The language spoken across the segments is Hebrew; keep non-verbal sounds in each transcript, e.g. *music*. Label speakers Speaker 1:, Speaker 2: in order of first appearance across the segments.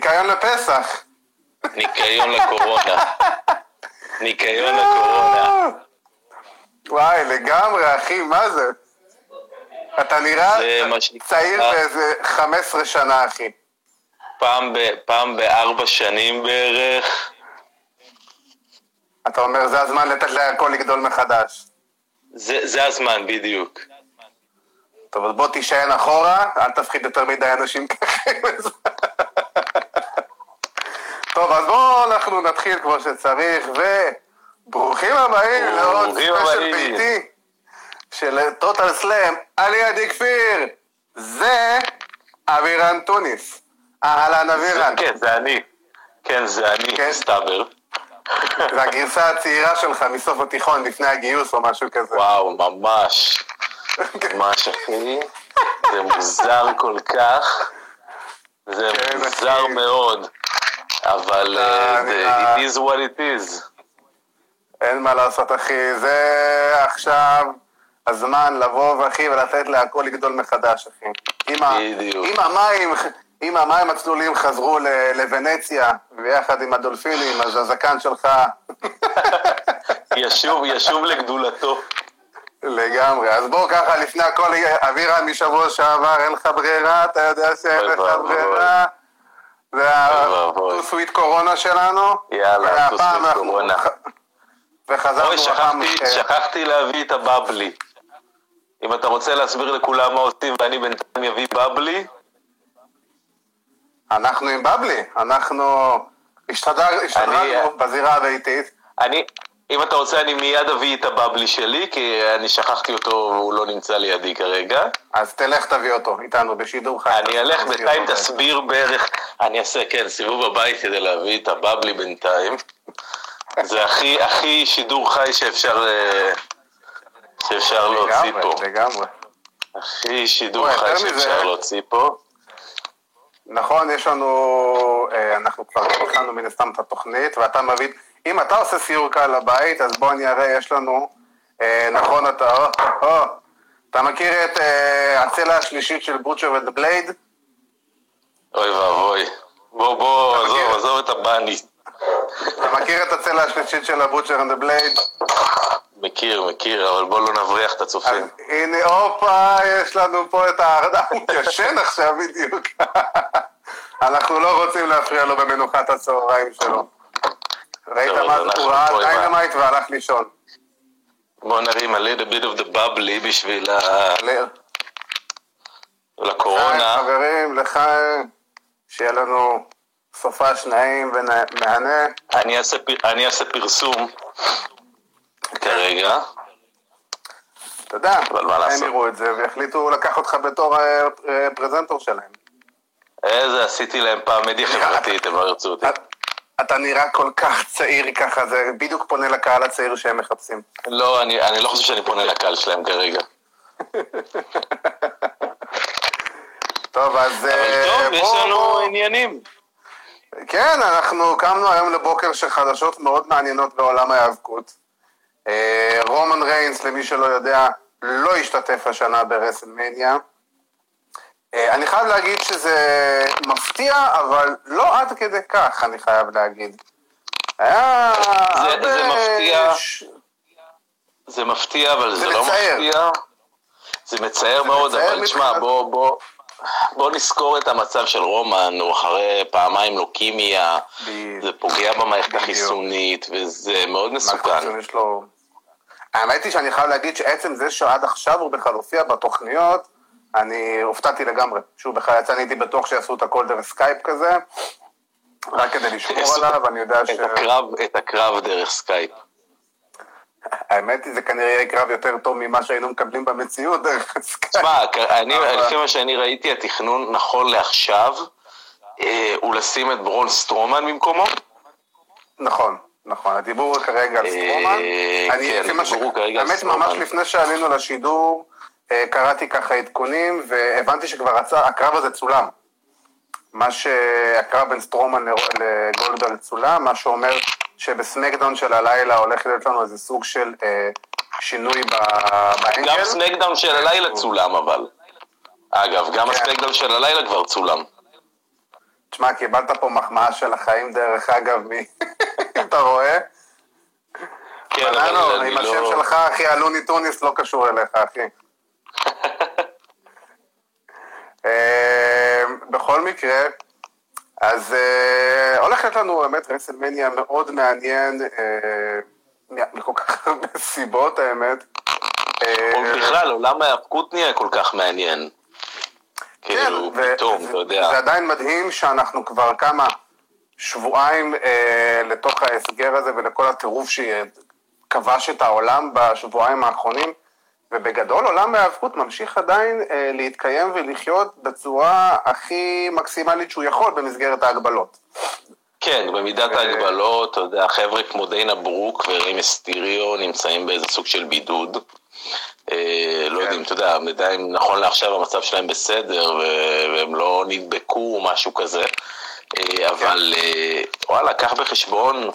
Speaker 1: ניקיון
Speaker 2: לפסח.
Speaker 1: ניקיון לקורונה. ניקיון לקורונה.
Speaker 2: וואי, לגמרי, אחי, מה זה? אתה נראה צעיר באיזה 15 שנה, אחי.
Speaker 1: פעם ב- פעם בארבע שנים בערך.
Speaker 2: אתה אומר, זה הזמן לתת להכל לגדול מחדש.
Speaker 1: זה זה הזמן בדיוק.
Speaker 2: טוב, אז בוא תישען אחורה, אל תפחיד יותר מדי אנשים ככה. עם זה. טוב, אז בואו אנחנו נתחיל כמו שצריך, וברוכים הבאים לעוד ספיישל ביתי של טוטל סלאם, אני עדי כפיר. זה אבירן טוניס. אהלן אבירן.
Speaker 1: כן, זה אני. כן, זה אני,
Speaker 2: כן.
Speaker 1: מסתבר. *laughs*
Speaker 2: זה הגרסה הצעירה שלך מסוף התיכון, לפני הגיוס או משהו כזה.
Speaker 1: וואו, ממש. ממש, אחי. זה מוזר כל כך. זה
Speaker 2: כן,
Speaker 1: מוזר. מאוד. אבל אה, זה-
Speaker 2: נראה-
Speaker 1: it is what it is.
Speaker 2: אין מה לעשות, אחי. זה עכשיו הזמן לבוא, אחי, ולתת להכל לגדול מחדש, אחי.
Speaker 1: בדיוק.
Speaker 2: המים... אם המים הצלולים חזרו לוונציה, ויחד עם הדולפינים, אז הזקן שלך
Speaker 1: ישוב, ישוב לגדולתו.
Speaker 2: לגמרי. אז בואו ככה, לפני הכל, אבירה משבוע שעבר, אין לך ברירה, אתה יודע שאין לך. ברירה. זה
Speaker 1: ואבוי.
Speaker 2: ה-2 סוויט קורונה שלנו.
Speaker 1: יאללה,
Speaker 2: אנחנו-
Speaker 1: קורונה.
Speaker 2: וחזרנו
Speaker 1: אוי. שכחתי, שכחתי להביא את הבבלי. אם אתה רוצה להסביר לכולם מה עושים ואני בינתיים אביא בבלי,
Speaker 2: אנחנו עם בבלי, אנחנו השתדר-
Speaker 1: אני-
Speaker 2: השתדרגנו בזירה הביתית.
Speaker 1: אני, אם אתה רוצה אני מיד אביא את הבבלי שלי, כי אני שכחתי אותו והוא לא נמצא לידי כרגע.
Speaker 2: אז תלך תביא אותו איתנו בשידור חי.
Speaker 1: אני אלך בינתיים. תסביר בערך, אני אעשה, כן, סיבוב בבית כדי להביא את הבבלי בינתיים. זה הכי, הכי שידור חי שאפשר, אה, שאפשר להוציא
Speaker 2: לגמרי,
Speaker 1: פה.
Speaker 2: לגמרי.
Speaker 1: הכי שידור
Speaker 2: וואי,
Speaker 1: חי שאפשר להוציא פה.
Speaker 2: נכון, יש לנו, אה, אנחנו כבר התחלנו מן הסתם את התוכנית, ואתה מביא, אם אתה עושה סיור קל לבית, אז בוא אני אראה, יש לנו, אה, נכון אתה, או, או, אתה מכיר את אה, הצלע השלישית של בוטשר ודה בלייד?
Speaker 1: אוי ואבוי. בוא, בוא,
Speaker 2: אתה מכיר?
Speaker 1: עזוב, עזוב את הבאני.
Speaker 2: אתה מכיר את הצלע השלישית של הבוטשר ודה בלייד?
Speaker 1: מכיר, מכיר, אבל בוא לא נבריח את
Speaker 2: אז
Speaker 1: הצופים.
Speaker 2: הנה, הופה, יש לנו פה את הארדה, הוא ישן עכשיו בדיוק. *laughs* אנחנו לא רוצים להפריע לו במנוחת הצהריים שלו. ראית מה זה? הוא ראה Dynamite והלך לישון.
Speaker 1: בוא נרים a little bit of the bubbly בשביל ה... לקורונה.
Speaker 2: חברים, לחיים, שיהיה לנו סופש נעים ומהנה.
Speaker 1: אני אעשה אני אעשה פרסום כרגע.
Speaker 2: אתה יודע, הם? יראו את זה ויחליטו לקח אותך בתור אה, אה, פרזנטור שלהם.
Speaker 1: איזה עשיתי להם פעם מדיה חברתית, הם לא ירצו אותי.
Speaker 2: אתה- נראה כל כך צעיר ככה, זה בדיוק פונה לקהל הצעיר שהם מחפשים.
Speaker 1: לא, אני אני לא חושב שאני פונה לקהל שלהם כרגע. *laughs*
Speaker 2: טוב, אז...
Speaker 1: אבל
Speaker 2: אה,
Speaker 1: טוב, יש
Speaker 2: בוא-
Speaker 1: לנו
Speaker 2: בוא-
Speaker 1: עניינים.
Speaker 2: כן, אנחנו קמנו היום לבוקר של חדשות מאוד מעניינות בעולם ההיאבקות. אה, רומן ריינס, למי שלא יודע, לא השתתף השנה ברסלמניה. אה, אני חייב להגיד שזה מפתיע, אבל לא עד כדי כך, אני חייב להגיד. היה...
Speaker 1: זה-
Speaker 2: הרבה
Speaker 1: זה מפתיע.
Speaker 2: ש-
Speaker 1: זה מפתיע, אבל
Speaker 2: זה
Speaker 1: זה לא. מפתיע. זה מצער מאוד,
Speaker 2: מצער
Speaker 1: אבל תשמע, בוא, בוא, בוא נזכור את המצב של רומן, הוא אחרי פעמיים לוקימיה. זה פוגע במערכת. החיסונית, וזה מאוד מסוכן.
Speaker 2: האמת היא שאני חייב להגיד שעצם זה שעד עכשיו הוא בכלל הופיע בתוכניות, אני הופתעתי לגמרי. שהוא בכלל יצא, אני הייתי בטוח שיעשו את הכל דרך סקייפ כזה, רק כדי לשמור עליו, אני יודע ש...
Speaker 1: את הקרב, את הקרב דרך סקייפ.
Speaker 2: האמת היא, זה כנראה יהיה קרב יותר טוב ממה שהיינו מקבלים במציאות דרך סקייפ.
Speaker 1: תשמע, לפי מה שאני ראיתי, התכנון נכון לעכשיו אה, הוא לשים את בראון סטרומן במקומו.
Speaker 2: נכון, נכון, הדיבור כרגע על
Speaker 1: אה,
Speaker 2: סטרומן.
Speaker 1: כן, הדיבור כרגע על
Speaker 2: האמת,
Speaker 1: סטרומן.
Speaker 2: ממש לפני שעלינו לשידור, קראתי ככה עדכונים, והבנתי שכבר רצה, הקרב הזה צולם. מה שהקרב בין סטרומן לגולדברג צולם, מה שאומר שבסמקדאון של הלילה הולך להיות לנו איזה סוג של אה, שינוי באנגל.
Speaker 1: גם סמקדאון של הלילה צולם אבל. אגב, גם הסמקדאון של הלילה כבר צולם.
Speaker 2: תשמע, קיבלת פה מחמאה של החיים דרך אגב, אם *laughs* אתה רואה.
Speaker 1: כן, אבל אני
Speaker 2: עם השם
Speaker 1: לא...
Speaker 2: שלך, אחי, הלוני טוניס לא קשור אליך, אחי. אה, בכל מקרה, אז אה, הולכת לנו באמת רסלמניה מאוד מעניין, אה, מכל כך הרבה סיבות, האמת. אה,
Speaker 1: בכלל, עולם ההאבקות נהיה כל כך מעניין. כאילו,
Speaker 2: ו-
Speaker 1: פתאום, אתה יודע.
Speaker 2: זה עדיין מדהים שאנחנו כבר כמה שבועיים אה, לתוך ההסגר הזה ולכל הטירוף שכבש את העולם בשבועיים האחרונים, ובגדול עולם ההיאבקות ממשיך עדיין אה, להתקיים ולחיות בצורה הכי מקסימלית שהוא יכול במסגרת ההגבלות.
Speaker 1: כן, במידת ההגבלות, אתה יודע, חבר'ה כמו דיינה ברוק ורים אסטיריו נמצאים באיזה סוג של בידוד. אה, לא
Speaker 2: כן.
Speaker 1: יודעים, אתה יודע, עדיין נכון לעכשיו המצב שלהם בסדר, והם לא נדבקו או משהו כזה. אה, אבל אה, וואלה, קח בחשבון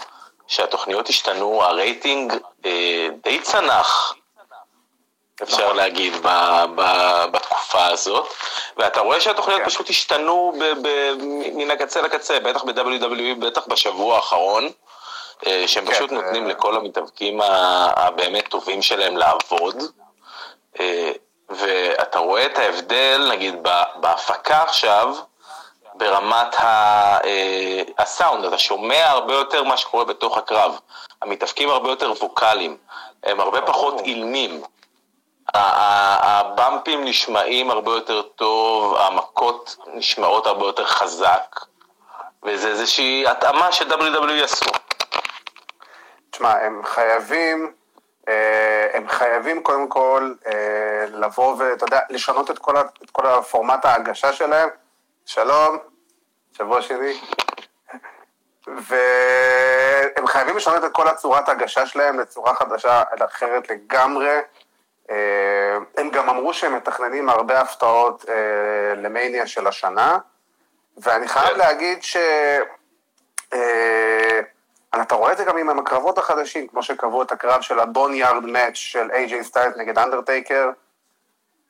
Speaker 1: שהתוכניות השתנו, הרייטינג אה, די צנח. אפשר להגיד, ב, ב, בתקופה הזאת, ואתה רואה שהתוכניות
Speaker 2: כן.
Speaker 1: פשוט השתנו ב, ב, מן הקצה לקצה, בטח ב-WWE, בטח בשבוע האחרון, אה, שהם
Speaker 2: כן,
Speaker 1: פשוט נותנים לכל המתאבקים הבאמת טובים שלהם לעבוד, אה, ואתה רואה את ההבדל, נגיד, בהפקה עכשיו, ברמת ה- אה, הסאונד, אתה שומע הרבה יותר מה שקורה בתוך הקרב. המתאבקים הרבה יותר ווקאליים, הם הרבה פחות אילמים. הבמפים נשמעים הרבה יותר טוב, המכות נשמעות הרבה יותר חזק, וזה איזושהי התאמה ש-WWE עשו.
Speaker 2: תשמע, הם חייבים, אה, הם חייבים קודם כל אה, לבוא ואתה יודע, לשנות את כל, את כל הפורמט ההגשה שלהם. שלום, שבוע שני. והם חייבים לשנות את כל הצורת ההגשה שלהם לצורה חדשה, אחרת לגמרי. אה, הם גם אמרו שהם מתכננים הרבה הפתעות אה, למניה של השנה, ואני חייב
Speaker 1: כן.
Speaker 2: להגיד ש... אה, אתה רואה את זה גם עם הקרבות החדשים, כמו שקבעו את הקרב של הבון יארד מאץ' של איי-ג'יי סטיילס נגד אנדרטייקר.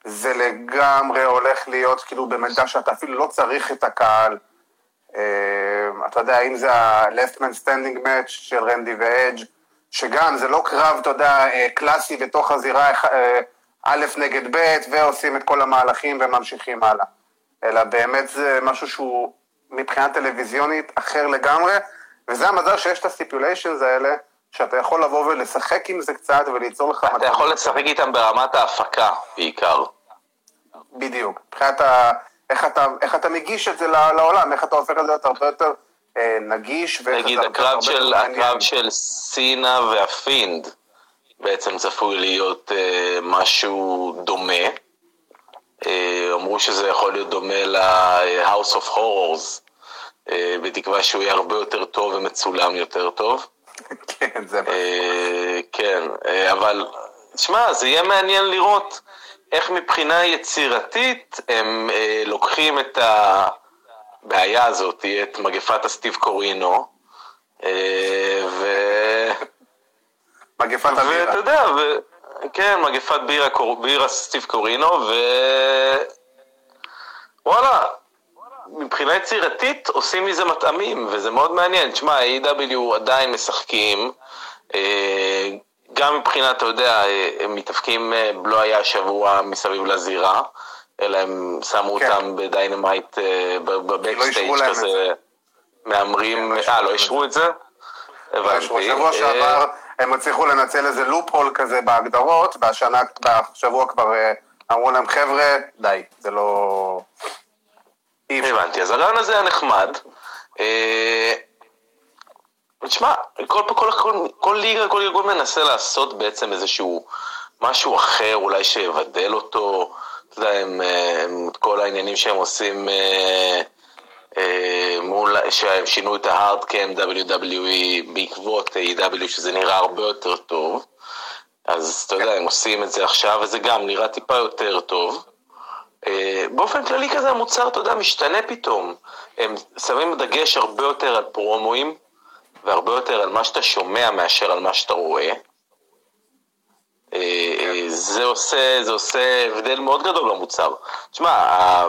Speaker 2: זה לגמרי הולך להיות כאילו במידע שאתה אפילו לא צריך את הקהל. אתה יודע, אם זה ה-left man standing match של רנדי ואדג', שגם זה לא קרב, אתה יודע, אה, קלאסי בתוך הזירה אה, א' נגד ב', ועושים את כל המהלכים וממשיכים הלאה. אלא באמת זה משהו שהוא מבחינה טלוויזיונית אחר לגמרי, וזה המזל שיש את הסטיפוליישנס האלה, שאתה יכול לבוא ולשחק עם זה קצת וליצור לך...
Speaker 1: אתה יכול לשחק איתם ברמת ההפקה בעיקר.
Speaker 2: בדיוק. מבחינת ה... איך אתה, איך אתה מגיש את זה לעולם, איך אתה הופך את זה להיות הרבה יותר נגיש.
Speaker 1: נגיד הקרב של. הקרב של סינה והפינד בעצם צפוי להיות אה, משהו דומה. אה, אמרו שזה יכול להיות דומה ל-House of Horrors, אה, בתקווה שהוא יהיה הרבה יותר טוב ומצולם יותר טוב. *laughs*
Speaker 2: כן, זה...
Speaker 1: אה, כן, אה, אבל שמע, זה יהיה מעניין לראות איך מבחינה יצירתית הם אה, לוקחים את הבעיה הזאת, את מגפת הסטיב קורינו, אה, ו...
Speaker 2: מגפת
Speaker 1: ואתה
Speaker 2: הבירה.
Speaker 1: יודע, ו... כן, מגפת בירה, קור... בירה סטיב קורינו, ו... וואלה, מבחינה יצירתית עושים מזה מטעמים, וזה מאוד מעניין. תשמע, A.W. עדיין משחקים, אה, גם מבחינת, אתה יודע, אה, הם מתאפקים, לא היה שבוע מסביב לזירה, אלא הם שמו
Speaker 2: כן.
Speaker 1: אותם ב-Dynamite, אה,
Speaker 2: אישרו
Speaker 1: ב-backstage
Speaker 2: להם את
Speaker 1: כזה,
Speaker 2: זה.
Speaker 1: מהמרים,
Speaker 2: כן, לא
Speaker 1: אה, לא
Speaker 2: אישרו
Speaker 1: את זה? הבנתי.
Speaker 2: בשבוע
Speaker 1: אה,
Speaker 2: שעבר הם הצליחו לנצל איזה loophole כזה בהגדרות, והשנה, בשבוע כבר אה, אמרו להם, חבר'ה, די, זה לא...
Speaker 1: הבנתי, אז הרעיון הזה היה נחמד. תשמע, כל, כל, כל, כל ליגה, כל ארגון מנסה לעשות בעצם איזשהו משהו אחר, אולי שיבדל אותו. יודע, הם, אה, הם, כל העניינים שהם עושים אה, אה, מול, שהם שינו את ההארדקאם WWE בעקבות A.W. שזה נראה הרבה יותר טוב. אז אתה יודע, הם עושים את זה עכשיו, וזה גם נראה טיפה יותר טוב. באופן כללי כזה המוצר, אתה יודע, משתנה פתאום. הם שמים דגש הרבה יותר על פרומואים, והרבה יותר על מה שאתה שומע מאשר על מה שאתה רואה. אה, זה עושה, זה עושה הבדל מאוד גדול במוצר. תשמע, ה-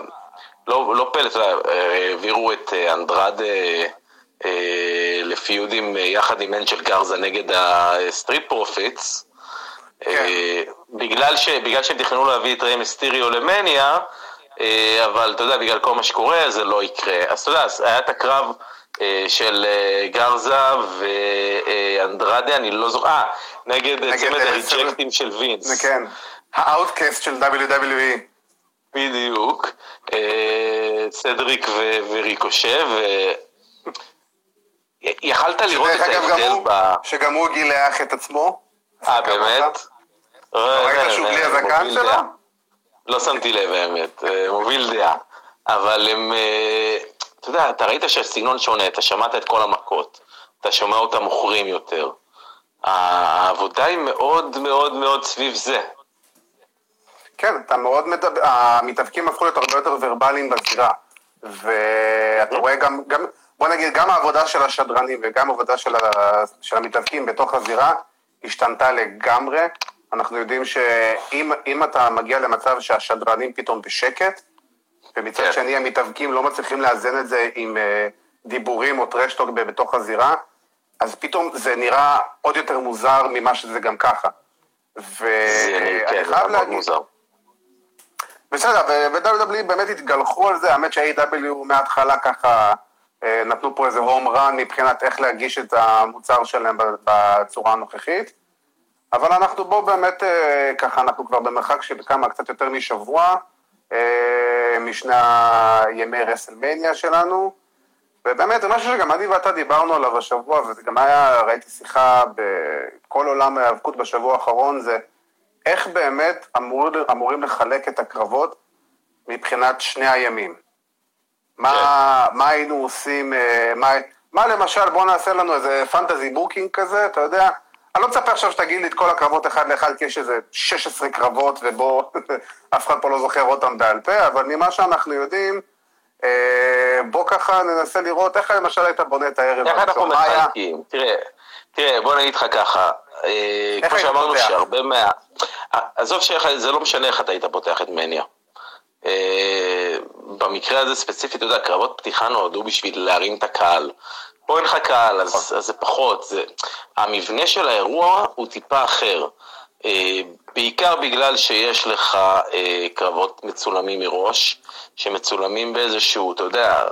Speaker 1: לא, לא יודע, אה, העבירו את אה, אנדרדה אה, אה, ל-feudים אה, יחד עם אנג'ל גרזה נגד הסטריט פרופיטס. אה, בגלל, ש, בגלל שהם תכננו להביא את ריי מיסטיריו למניה, אה, אבל אתה יודע, בגלל כל מה שקורה זה לא יקרה. אז אתה יודע, היה את הקרב אה, של אה, גרזה ואנדרדה, אני לא זוכר, אה, נגד אה, צמד
Speaker 2: אה,
Speaker 1: הריג'קטים של וינס.
Speaker 2: כן, האאוטקאסט של WWE.
Speaker 1: בדיוק. אה, סדריק וריקושה. יכלת לראות את ההבדל ב...
Speaker 2: שגם הוא גילח את עצמו.
Speaker 1: אה, באמת?
Speaker 2: ראית שהוא בלי הזקן שלו?
Speaker 1: לא שמתי לב האמת, אה, מוביל דעה. אבל הם, אה, אתה יודע, אתה ראית שהסגנון שונה, אתה שמעת את כל המכות, אתה שומע אותם מוכרים יותר. העבודה היא מאוד מאוד מאוד סביב זה.
Speaker 2: כן, אתה מאוד מדבר, המתאבקים הפכו להיות הרבה יותר ורבליים בזירה. ואתה רואה גם, גם, בוא נגיד, גם העבודה של השדרנים וגם העבודה של, ה, של המתאבקים בתוך הזירה השתנתה לגמרי. אנחנו יודעים שאם אם אתה מגיע למצב שהשדרנים פתאום בשקט, ומצד
Speaker 1: כן.
Speaker 2: שני המתאבקים לא מצליחים לאזן את זה עם אה, דיבורים או טרשטוק בתוך הזירה, אז פתאום זה נראה עוד יותר מוזר ממה שזה גם ככה.
Speaker 1: זה,
Speaker 2: ואני
Speaker 1: כן, זה
Speaker 2: חייב
Speaker 1: מאוד
Speaker 2: להגיד,
Speaker 1: מוזר.
Speaker 2: בסדר, ו-WWE באמת התגלחו על זה, האמת ש-AW מההתחלה ככה אה, נתנו פה איזה הום רן מבחינת איך להגיש את המוצר שלהם בצורה הנוכחית. אבל אנחנו בואו באמת, אה, ככה, אנחנו כבר במרחק של כמה, קצת יותר משבוע אה, משני ימי רסלמניה שלנו, ובאמת, זה משהו שגם אני ואתה דיברנו עליו השבוע, וזה גם היה, ראיתי שיחה בכל עולם ההיאבקות בשבוע האחרון, זה איך באמת אמור, אמורים לחלק את הקרבות מבחינת שני הימים. מה, מה היינו עושים, אה, מה, מה למשל, בוא נעשה לנו איזה fantasy booking כזה, אתה יודע, אני לא מצפה עכשיו שתגיד לי את כל הקרבות אחד לאחד, כי יש איזה 16 קרבות, ובוא, *laughs* אף אחד פה לא זוכר אותם בעל פה, אבל ממה שאנחנו יודעים, אה, בוא ככה ננסה לראות איך למשל היית בונה את הערב.
Speaker 1: איך אנחנו? מחלקים? תראה, תראה, בוא נגיד לך ככה, אה, כמו שאמרנו
Speaker 2: פותח?
Speaker 1: שהרבה מה... אה, עזוב שאיך, זה לא משנה איך אתה היית פותח את מניה. אה, במקרה הזה ספציפית, אתה יודע, קרבות פתיחה נועדו בשביל להרים את הקהל. פה אין לך קהל, אז, אז זה פחות. זה... המבנה של האירוע הוא טיפה אחר. אה, בעיקר בגלל שיש לך אה, קרבות מצולמים מראש, שמצולמים באיזשהו, אתה יודע,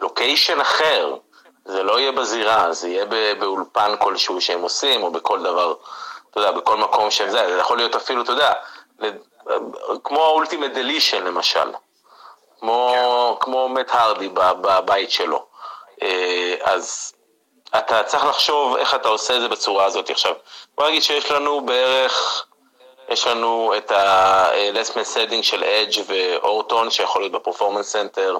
Speaker 1: לוקיישן אחר. זה לא יהיה בזירה, זה יהיה באולפן כלשהו שהם עושים, או בכל דבר, אתה יודע, בכל מקום שהם זה, זה יכול להיות אפילו, אתה יודע, כמו האולטימט דלישן למשל, כמו, מת הרדי בבית שלו. אה, אז אתה צריך לחשוב איך אתה עושה את זה בצורה הזאת. עכשיו, בוא נגיד שיש לנו בערך, יש לנו את ה- last man standing של אדג' ואורטון, שיכול להיות ב-Performance Center.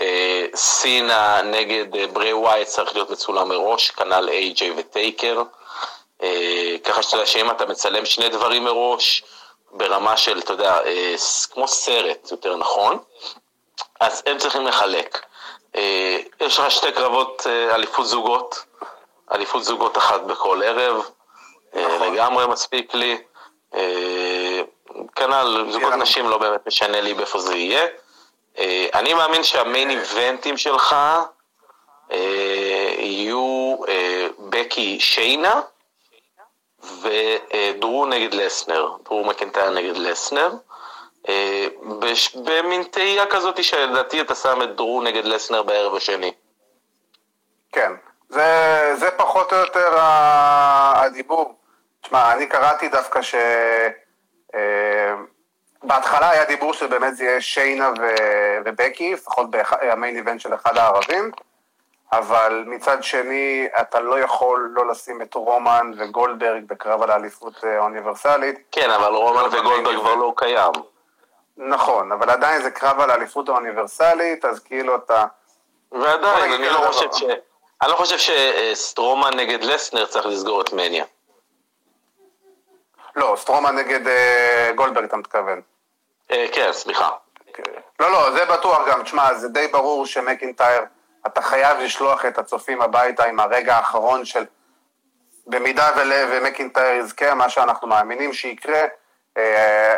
Speaker 1: אה, סינה נגד אה, בריי ווייאט צריך להיות מצולם מראש, כנ"ל איי-ג'יי וטייקר. אה, ככה שאתה יודע שאם אתה מצלם שני דברים מראש, ברמה של, אתה יודע, אה, כמו סרט, יותר נכון, אז הם צריכים לחלק. אה, יש לך שתי קרבות אה, אליפות זוגות, אליפות זוגות אחת בכל ערב, אה, לגמרי מספיק לי. אה, כנ"ל, זוגות. נשים לא באמת משנה לי באיפה זה יהיה. אה, אני מאמין שהמיין איבנטים שלך אה, יהיו אה, בקי שיינה ודרו נגד לסנר, דרו מקנטייר נגד לסנר. אה, בש- במין תהייה כזאת שלדעתי אתה שם את דרו נגד לסנר בערב השני.
Speaker 2: כן, זה, זה פחות או יותר הדיבור. תשמע, אני קראתי דווקא ש... אה, בהתחלה היה דיבור שבאמת זה יהיה שיינה ו... ובקי, לפחות במיין איבנט של אחד הערבים, אבל מצד שני, אתה לא יכול לא לשים את רומן וגולדברג בקרב על האליפות אה, האוניברסלית.
Speaker 1: כן, אבל רומן
Speaker 2: לא
Speaker 1: וגולדברג כבר לא קיים.
Speaker 2: נכון, אבל עדיין זה קרב על האליפות האוניברסלית, אז כאילו אתה...
Speaker 1: ועדיין, אני
Speaker 2: כזה
Speaker 1: לא חושב. ש... אני לא חושב שסטרומן נגד לסנר צריך לסגור את מניה.
Speaker 2: לא, סטרומן נגד אה, גולדברג, אתה מתכוון.
Speaker 1: אה, כן, סליחה.
Speaker 2: לא, לא, זה בטוח גם. תשמע, זה די ברור שמקינטייר, אתה חייב לשלוח את הצופים הביתה עם הרגע האחרון של במידה ול- ומקינטייר יזכה, מה שאנחנו מאמינים שיקרה,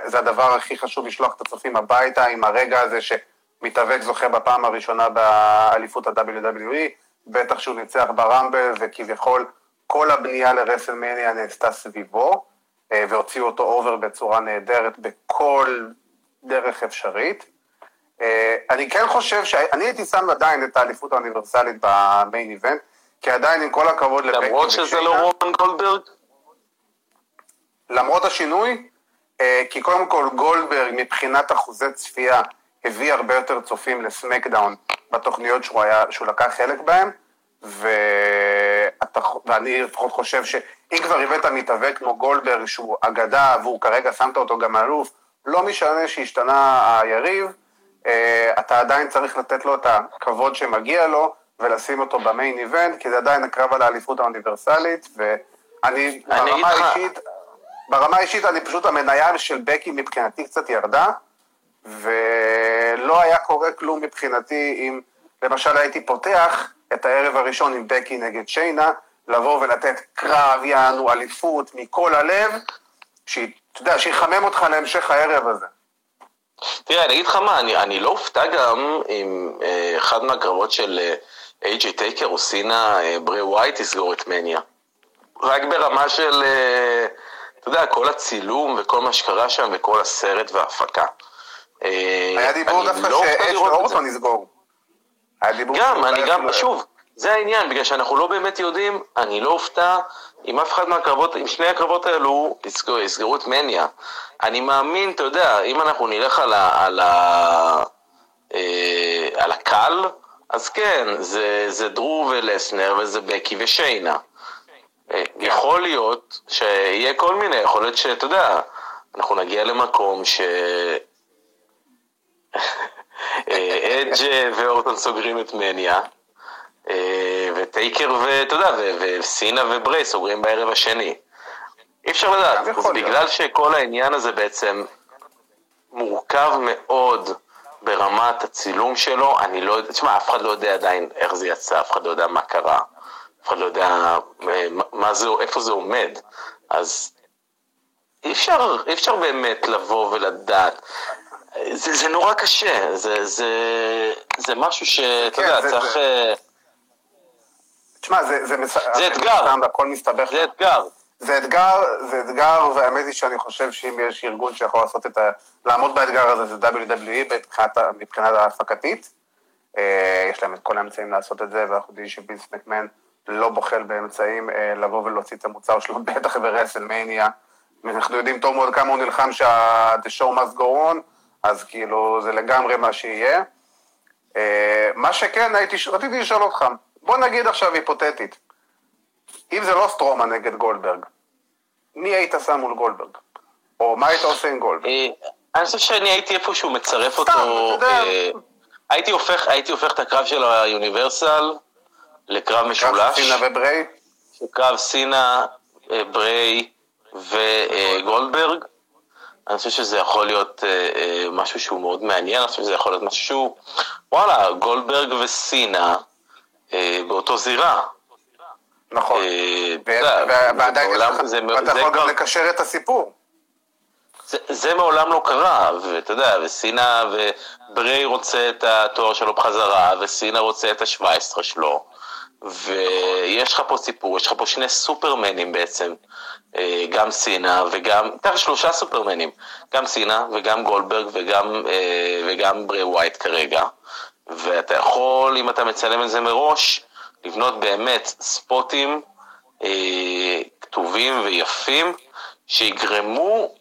Speaker 2: זה הדבר הכי חשוב לשלוח את הצופים הביתה עם הרגע הזה שמתאבק זוכה בפעם הראשונה באליפות ה-WWE, בטח שהוא ניצח ב-Rumble וכביכול כל הבנייה לרסלמניה נעשתה סביבו, אה, והוציאו אותו over בצורה נהדרת בכל דרך אפשרית. אה, אני כן חושב ש... אני הייתי שם עדיין את האליפות האוניברסלית ב-main event, כי עדיין עם כל הכבוד
Speaker 1: למרות שזה לא רומן גולדברג?
Speaker 2: למרות השינוי, אה, כי קודם כל גולדברג מבחינת אחוזי צפייה הביא הרבה יותר צופים לסמקדאון בתוכניות שהוא, היה, שהוא לקח חלק בהן, ואתה, ואני לפחות חושב שאם כבר הבאת מתאבק כמו גולדברג שהוא אגדה והוא כרגע שמת אותו גם אלוף, לא משנה שהשתנה היריב, אה, אתה עדיין צריך לתת לו את הכבוד שמגיע לו ולשים אותו במיין איבנט, כי זה עדיין הקרב על האליפות האוניברסלית, ואני
Speaker 1: אני
Speaker 2: ברמה. האישית, ברמה האישית אני פשוט, המניה של בקי מבחינתי קצת ירדה, ולא היה קורה כלום מבחינתי אם למשל הייתי פותח את הערב הראשון עם בקי נגד שיינה, לבוא ולתת קרב, יענו, אליפות מכל הלב, שהיא, אתה יודע, שיחמם אותך להמשך הערב הזה.
Speaker 1: תראה, אני אגיד לך מה, אני, אני לא אופתע גם אם אה, אחד מהקרבות של אה, איי-ג'יי טייקר או סינה, אה, ברי ווייט יסגור את מניה. רק ברמה של, אה, אתה יודע, כל הצילום וכל מה שקרה שם וכל הסרט וההפקה. אה,
Speaker 2: היה דיבור דווקא
Speaker 1: לא
Speaker 2: שאש
Speaker 1: זה.
Speaker 2: ואורטון יסגור.
Speaker 1: גם, אני גם, שוב, זה העניין, בגלל שאנחנו לא באמת יודעים, אני לא אופתע אם אף אחד מהקרבות, אם שני הקרבות האלו יסגרו, יסגרו את מניה. אני מאמין, אתה יודע, אם אנחנו נלך על, ה, על, ה, אה, על הקל, אז כן, זה, זה דרו ולסנר וזה בקי ושיינה. אה, יכול להיות שיהיה כל מיני, יכול להיות שאתה יודע, אנחנו נגיע למקום ש... *laughs* אה, אדג' ואורטון סוגרים את מניה, אה, וטייקר ואתה יודע, וסינה וברי סוגרים בערב השני. אי אפשר לדעת. בגלל שכל העניין הזה בעצם מורכב מאוד ברמת הצילום שלו, אני לא יודע, תשמע, אף אחד לא יודע עדיין איך זה יצא, אף אחד לא יודע מה קרה, אף אחד לא יודע אה, מה- זה, איפה זה עומד, אז אי אפשר, אי אפשר באמת לבוא ולדעת. זה, זה נורא קשה, זה, זה, זה משהו שאתה
Speaker 2: כן,
Speaker 1: יודע,
Speaker 2: זה-
Speaker 1: צריך...
Speaker 2: זה-
Speaker 1: אה,
Speaker 2: תשמע, זה... זה, מס...
Speaker 1: זה אתגר.
Speaker 2: הכל מסתבך.
Speaker 1: זה אתגר.
Speaker 2: זה אתגר, זה אתגר, והאמת היא שאני חושב שאם יש ארגון שיכול לעשות את ה... לעמוד באתגר הזה, זה WWE מבחינת, ה- מבחינת ההפקתית. אה, יש להם את כל האמצעים לעשות את זה, ואנחנו יודעים שווינס מקמן לא בוחל באמצעים אה, לבוא ולהוציא את המוצר שלו, *laughs* בטח ברסלמניה. אנחנו יודעים טוב מאוד כמה הוא נלחם שה-The show must go on, אז כאילו זה לגמרי מה שיהיה. אה, מה שכן, הייתי, רציתי לשאול אותך, בוא נגיד עכשיו היפותטית, אם זה לא סטרומה נגד גולדברג, מי היית שם מול גולדברג? או מה היית עושה עם גולדברג?
Speaker 1: אה, אני חושב שאני הייתי איפשהו מצרף
Speaker 2: סתם,
Speaker 1: אותו,
Speaker 2: אתה יודע.
Speaker 1: אה, הייתי הופך את הקרב של היוניברסל לקרב משולש,
Speaker 2: סינה ובריי?
Speaker 1: קרב סינה, אה, בריי וגולדברג. אני חושב שזה יכול להיות אה, אה, משהו שהוא מאוד מעניין, אני חושב שזה יכול להיות משהו וואלה, גולדברג וסינה אה, באותו זירה.
Speaker 2: נכון.
Speaker 1: אה, אתה
Speaker 2: ואתה יכול גם לקשר את הסיפור.
Speaker 1: זה, זה מעולם לא קרה, ואתה יודע, וסינה ובריי רוצה את התואר שלו בחזרה, וסינה רוצה את ה-17 שלו, ויש לך פה סיפור, יש לך פה שני סופרמנים בעצם, אה, גם סינה וגם, תכף שלושה סופרמנים, גם סינה וגם גולדברג וגם, אה, וגם בריי ווייאט כרגע, ואתה יכול, אם אתה מצלם את זה מראש, לבנות באמת spotים אה, כתובים ויפים, שיגרמו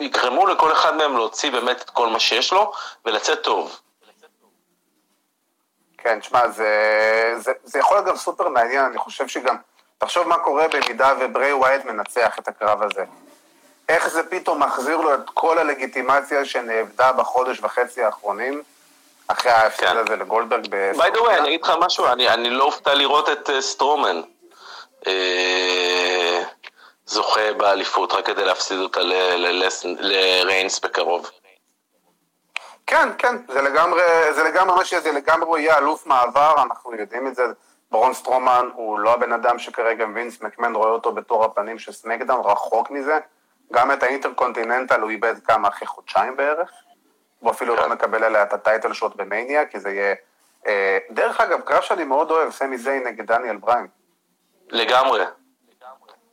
Speaker 1: יגרמו לכל אחד מהם להוציא באמת את כל מה שיש לו ולצאת טוב.
Speaker 2: כן, תשמע, זה, זה, זה יכול להיות גם סופר מעניין, אני חושב שגם, תחשוב מה קורה במידה ובריי ווייאט מנצח את הקרב הזה. איך זה פתאום מחזיר לו את כל הלגיטימציה שנאבדה בחודש וחצי האחרונים, אחרי ההפסד
Speaker 1: כן.
Speaker 2: הזה לגולדברג. ב-
Speaker 1: by the way, אני אגיד לך משהו, אני, אני לא אופתע לראות את אה, סטרומן אה, זוכה באליפות רק כדי להפסיד אותה לריינס בקרוב.
Speaker 2: כן, כן, זה לגמרי, זה לגמרי מה שזה, לגמרי הוא יהיה אלוף מעבר, אנחנו יודעים את זה, בראון סטרומן הוא לא הבן אדם שכרגע וינס מקמן רואה אותו בתור הפנים של סמקדאון, רחוק מזה. גם את האינטרקונטיננטל הוא איבד כמה אחרי חודשיים בערך. הוא אפילו לא מקבל עליה את ה-title shot במניה, כי זה יהיה... אה, דרך אגב, קרב שאני מאוד אוהב, סמי זיין נגד דניאל בריין.
Speaker 1: לגמרי.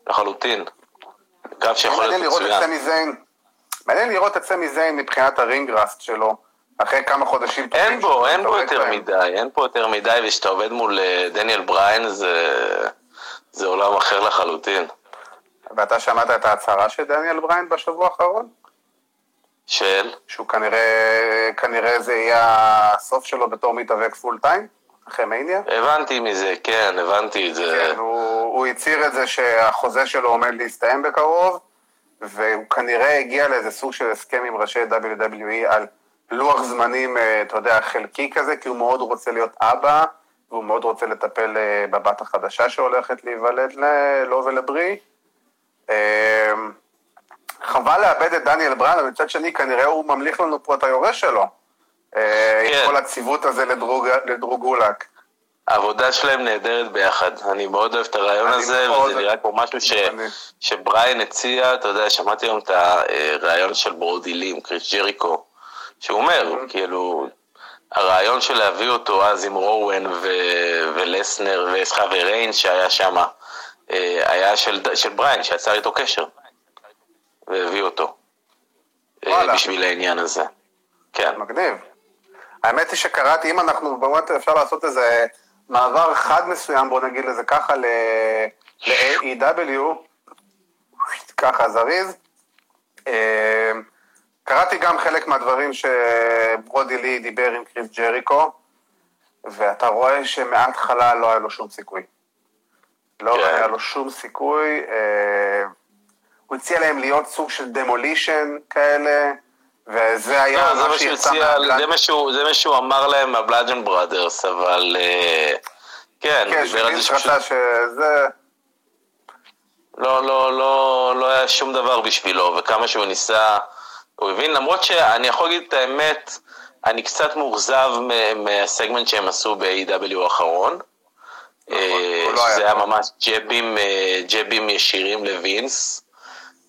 Speaker 1: לחלוטין. קרב שיכול להיות מצוין.
Speaker 2: מעניין לראות את סמי זיין מבחינת ה-ring rust שלו. אחרי כמה חודשים
Speaker 1: אין בו, אין בו יותר מדי, אין פה יותר מדי, וכשאתה עובד מול אה, דניאל בריין זה, זה עולם אחר לחלוטין.
Speaker 2: ואתה שמעת את ההצהרה של דניאל בריין בשבוע האחרון?
Speaker 1: של?
Speaker 2: שהוא כנראה, כנראה זה יהיה הסוף שלו בתור מתאבק פול טיים, אחרי מניה?
Speaker 1: הבנתי מזה, כן, הבנתי את זה.
Speaker 2: כן, הוא, הוא הצהיר את זה שהחוזה שלו עומד להסתיים בקרוב, והוא כנראה הגיע לאיזה סוג של הסכם עם ראשי WWE על לוח זמנים, אה, אתה יודע, חלקי כזה, כי הוא מאוד רוצה להיות אבא, והוא מאוד רוצה לטפל אה, בבת החדשה שהולכת להיוולד לו ולברי. אה, חבל לאבד את דניאל בריין, אבל מצד שני כנראה הוא ממליך לנו פה את היורש שלו. כן. עם כל הציוות הזה לדרוג, לדרוגולק.
Speaker 1: העבודה שלהם נהדרת ביחד, אני מאוד אוהב את הרעיון הזה, וזה נראה כמו משהו ש... שבריין הציע, אתה יודע, שמעתי היום את הרעיון של ברודילים, קריס ג'ריקו, שהוא אומר. כאילו, הרעיון של להביא אותו אז עם רואוון ו- ולסנר וסליחה וריין שהיה שם, אה, היה של, של בריין, שיצר איתו קשר, והביא אותו. אה, וואלה. בשביל העניין הזה. כן.
Speaker 2: מגניב. האמת היא שקראתי, אם אנחנו באמת אפשר לעשות איזה מעבר חד מסוים, בוא נגיד לזה ככה, ל-AEW, ככה זריז. קראתי גם חלק מהדברים שברודי לי דיבר עם קריס ג'ריקו, ואתה רואה שמההתחלה לא היה לו שום סיכוי. לא כן. היה לו שום סיכוי. אה, הוא הציע להם להיות סוג של דמולישן כאלה, וזה היה
Speaker 1: לא, מה שיצא מהבלאד... זה, זה מה שהוא אמר להם מהבלאג'ן בראדרס, אבל... אה, כן,
Speaker 2: כן, זה שפשוט... שזה...
Speaker 1: לא, לא, לא, לא היה שום דבר בשבילו, וכמה שהוא ניסה... הוא הבין, למרות שאני יכול להגיד את האמת, אני קצת מאוכזב מהסגמנט שהם עשו ב-AW האחרון. נכון, אה, לא שזה היה ממש ג'בים, אה, ג'בים ישירים לווינס.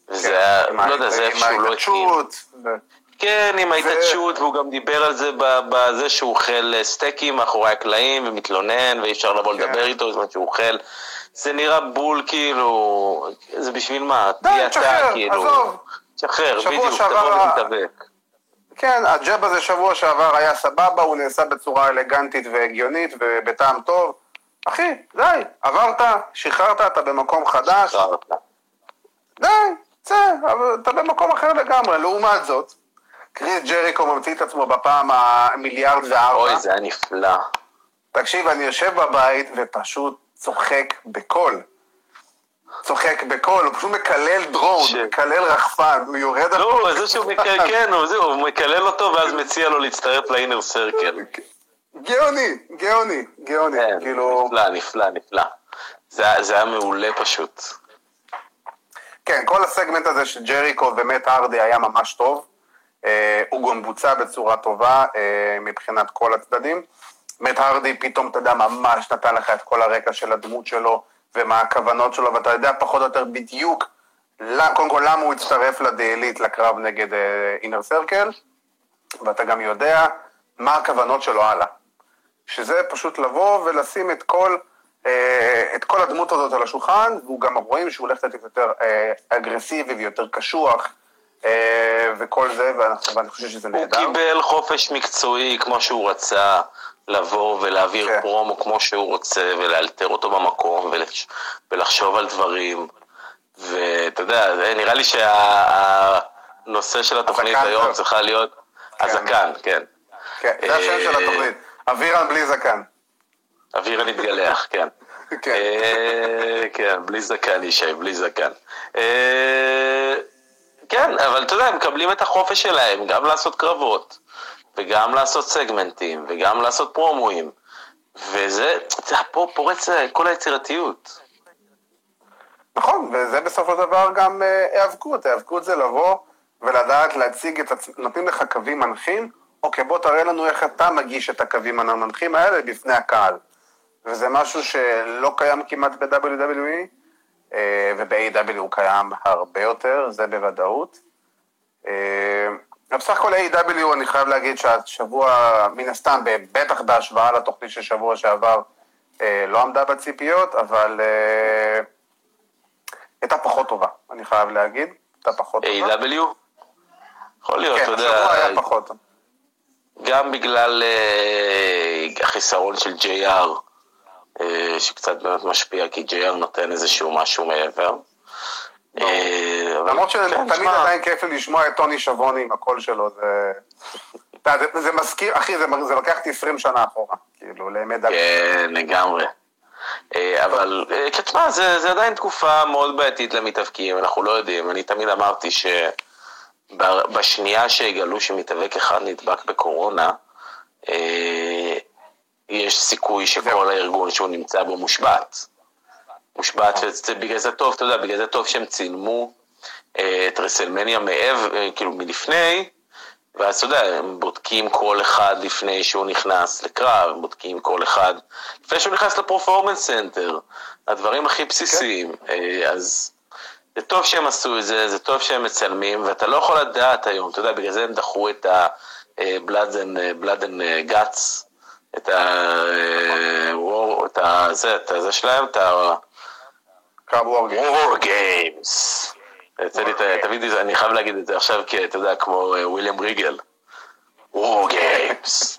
Speaker 1: כן, היה, לא יודע, זה איפה שהוא לא התאים. כן, עם ההתעטשות, והוא גם דיבר על זה בזה שהוא אוכל אה, סטייקים מאחורי הקלעים ומתלונן, ואי אפשר לבוא לדבר כן. איתו בזמן שהוא אוכל. זה נראה בול, כאילו, זה בשביל מה?
Speaker 2: די, תשחרר, עזוב.
Speaker 1: שחרר, בדיוק, תבוא ותתאבק.
Speaker 2: כן, הג'אב הזה שבוע שעבר היה סבבה, הוא נעשה בצורה אלגנטית והגיונית ובטעם טוב. אחי, די, עברת, שחררת, אתה במקום חדש. שחררת. די, צא, אתה במקום אחר לגמרי. לעומת זאת, קריס ג'ריקו ממציא את עצמו בפעם המיליארד וארבע.
Speaker 1: אוי, זה היה נפלא.
Speaker 2: תקשיב, אני יושב בבית ופשוט צוחק בקול. צוחק בקול, הוא פשוט מקלל דרון, מקלל רחפן, הוא יורד
Speaker 1: על... לא, זה שהוא מקלל, *laughs* כן, הוא מקלל אותו ואז מציע לו להצטרף לאינר סרקל.
Speaker 2: גאוני, גאוני, גאוני, כן, כאילו...
Speaker 1: נפלא, נפלא, נפלא. זה היה מעולה פשוט.
Speaker 2: כן, כל הסגמנט הזה של ג'ריקו ומט הרדי היה ממש טוב. אה, הוא גם בוצע בצורה טובה אה, מבחינת כל הצדדים. מט הרדי פתאום, אתה יודע, ממש נתן לך את כל הרקע של הדמות שלו. ומה הכוונות שלו, ואתה יודע פחות או יותר בדיוק, קודם כל למה הוא הצטרף לדעילית לקרב נגד אינר uh, סרקל, ואתה גם יודע מה הכוונות שלו הלאה. שזה פשוט לבוא ולשים את כל, uh, את כל הדמות הזאת על השולחן, והוא גם רואים שהוא הולך קצת יותר uh, אגרסיבי ויותר קשוח. וכל זה, ואני חושב שזה נהדר.
Speaker 1: הוא קיבל חופש מקצועי כמו שהוא רצה. לבוא ולהעביר כן. פרומו כמו שהוא רוצה, ולאלתר אותו במקום, ולש... ולחשוב על דברים. ואתה יודע, נראה לי שהנושא של התוכנית היום צריכה להיות כן. הזקן, כן.
Speaker 2: כן, זה השם של אה, התוכנית. אבירן בלי זקן.
Speaker 1: אבירן התגלח, *laughs* כן. כן. אה, כן, בלי זקן ישי, בלי זקן. אה, כן, אבל אתה יודע, הם מקבלים את החופש שלהם, גם לעשות קרבות. וגם לעשות סגמנטים, וגם לעשות פרומואים. וזה, זה פה פורץ כל היצירתיות.
Speaker 2: נכון, וזה בסופו של דבר גם אה, היאבקות. היאבקות זה לבוא ולדעת להציג את עצמך, נותנים לך קווים מנחים, אוקיי, בוא תראה לנו איך אתה מגיש את הקווים המנחים האלה בפני הקהל. וזה משהו שלא קיים כמעט ב-WWE, אה, וב-AW הוא קיים הרבה יותר, זה בוודאות. אה, בסך הכל A.W. אני חייב להגיד שהשבוע, מן הסתם, בטח בהשוואה לתוכנית של שבוע שעבר, אה, לא עמדה בציפיות, אבל הייתה פחות טובה, אני חייב להגיד. הייתה פחות
Speaker 1: טובה. A.W.? יכול להיות,
Speaker 2: כן,
Speaker 1: אתה יודע...
Speaker 2: כן, השבוע היה פחות.
Speaker 1: גם בגלל החיסרון של JR, שקצת באמת משפיע, כי JR נותן איזשהו משהו מעבר.
Speaker 2: אה, למרות שתמיד עדיין כיף לי לשמוע את טוני שבוני עם הקול שלו, זה מזכיר, אחי, זה לוקח אותי 20 שנה אחורה, כאילו, לימי דקה.
Speaker 1: כן, לגמרי. אה, אבל, אה, תשמע, זה עדיין תקופה מאוד בעייתית למתאבקים, אנחנו לא יודעים. אני תמיד אמרתי שבשנייה שיגלו שמתאבק אחד נדבק בקורונה, יש סיכוי שכל הארגון שהוא נמצא בו מושבת. מושבת, ובגלל זה טוב, אתה יודע, בגלל זה טוב שהם צילמו אה, את רסלמניה מעבר, אה, כאילו מלפני, ואז אתה יודע, הם בודקים כל אחד לפני שהוא נכנס לקרב, הם בודקים כל אחד לפני שהוא נכנס ל-Performance Center, הדברים הכי בסיסיים, כן. אה, אז זה טוב שהם עשו את זה, זה טוב שהם מצלמים, ואתה לא יכול לדעת היום, אתה יודע, בגלל זה הם דחו את ה-blood and guts, את ה... את ה... זה, את זה שלהם, את ה...
Speaker 2: קרב וור
Speaker 1: גיימס. תמיד אני חייב להגיד את זה עכשיו, כי אתה יודע, כמו וויליאם ריגל. וור גיימס.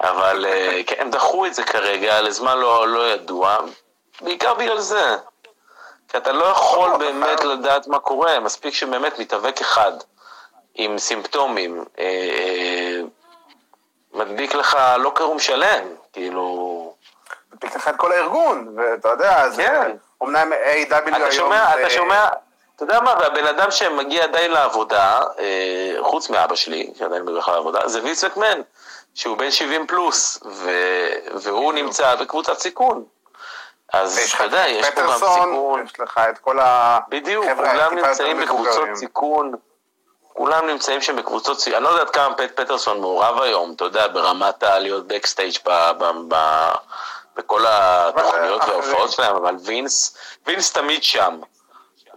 Speaker 1: אבל כן, הם דחו את זה כרגע לזמן לא, לא ידוע, בעיקר בגלל זה. כי אתה לא יכול באמת לדעת מה קורה, מספיק שבאמת מתאבק אחד עם סימפטומים, אה, אה, מדביק לך לא קרום שלם, כאילו...
Speaker 2: מדביק לך את כל הארגון, ואתה יודע, זה... כן. אמנם A.W.
Speaker 1: היום... אתה שומע, אתה שומע, אתה יודע מה, והבן אדם שמגיע עדיין לעבודה, אה, חוץ מאבא שלי, שעדיין בכלל לעבודה, זה ויס מקמן, שהוא בן 70 פלוס, והוא נמצא בקבוצת סיכון. אז אתה יודע, יש פה גם סיכון.
Speaker 2: יש לך את כל ה...
Speaker 1: בדיוק, כולם נמצאים בקבוצות סיכון. כולם נמצאים שם בקבוצות, סיכון. אני לא יודע עד כמה פט פטרסון מעורב היום, אתה יודע, ברמת הפעילות backstage בכל התוכניות וההופעות שלהם, אבל וינס, וינס תמיד שם.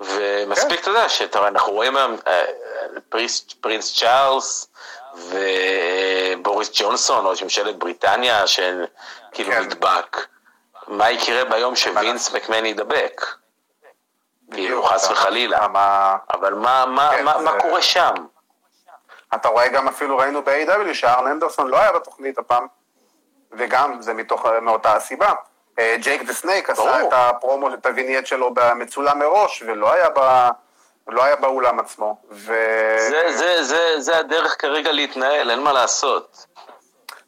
Speaker 1: ומספיק, אתה יודע, שאנחנו רואים היום אה, פרינס צ'ארלס ובוריס ג'ונסון, ראש ממשלת בריטניה, שכאילו כן. נדבק. מה יקרה ביום שווינס מקמן ידבק? כאילו, חס וחלילה. אבל מה כן, קורה שם?
Speaker 2: אתה רואה גם אפילו ראינו ב-AEW שארן אנדרסון לא היה בתוכנית הפעם. וגם זה מתוך, מאותה הסיבה. אה, ג'ייק דה סנייק עשה את הפרומו, את ה vignette שלו במצולם מראש, ולא היה, ב, לא היה באולם עצמו. ו...
Speaker 1: זה, זה, זה, זה הדרך כרגע להתנהל, אין מה לעשות.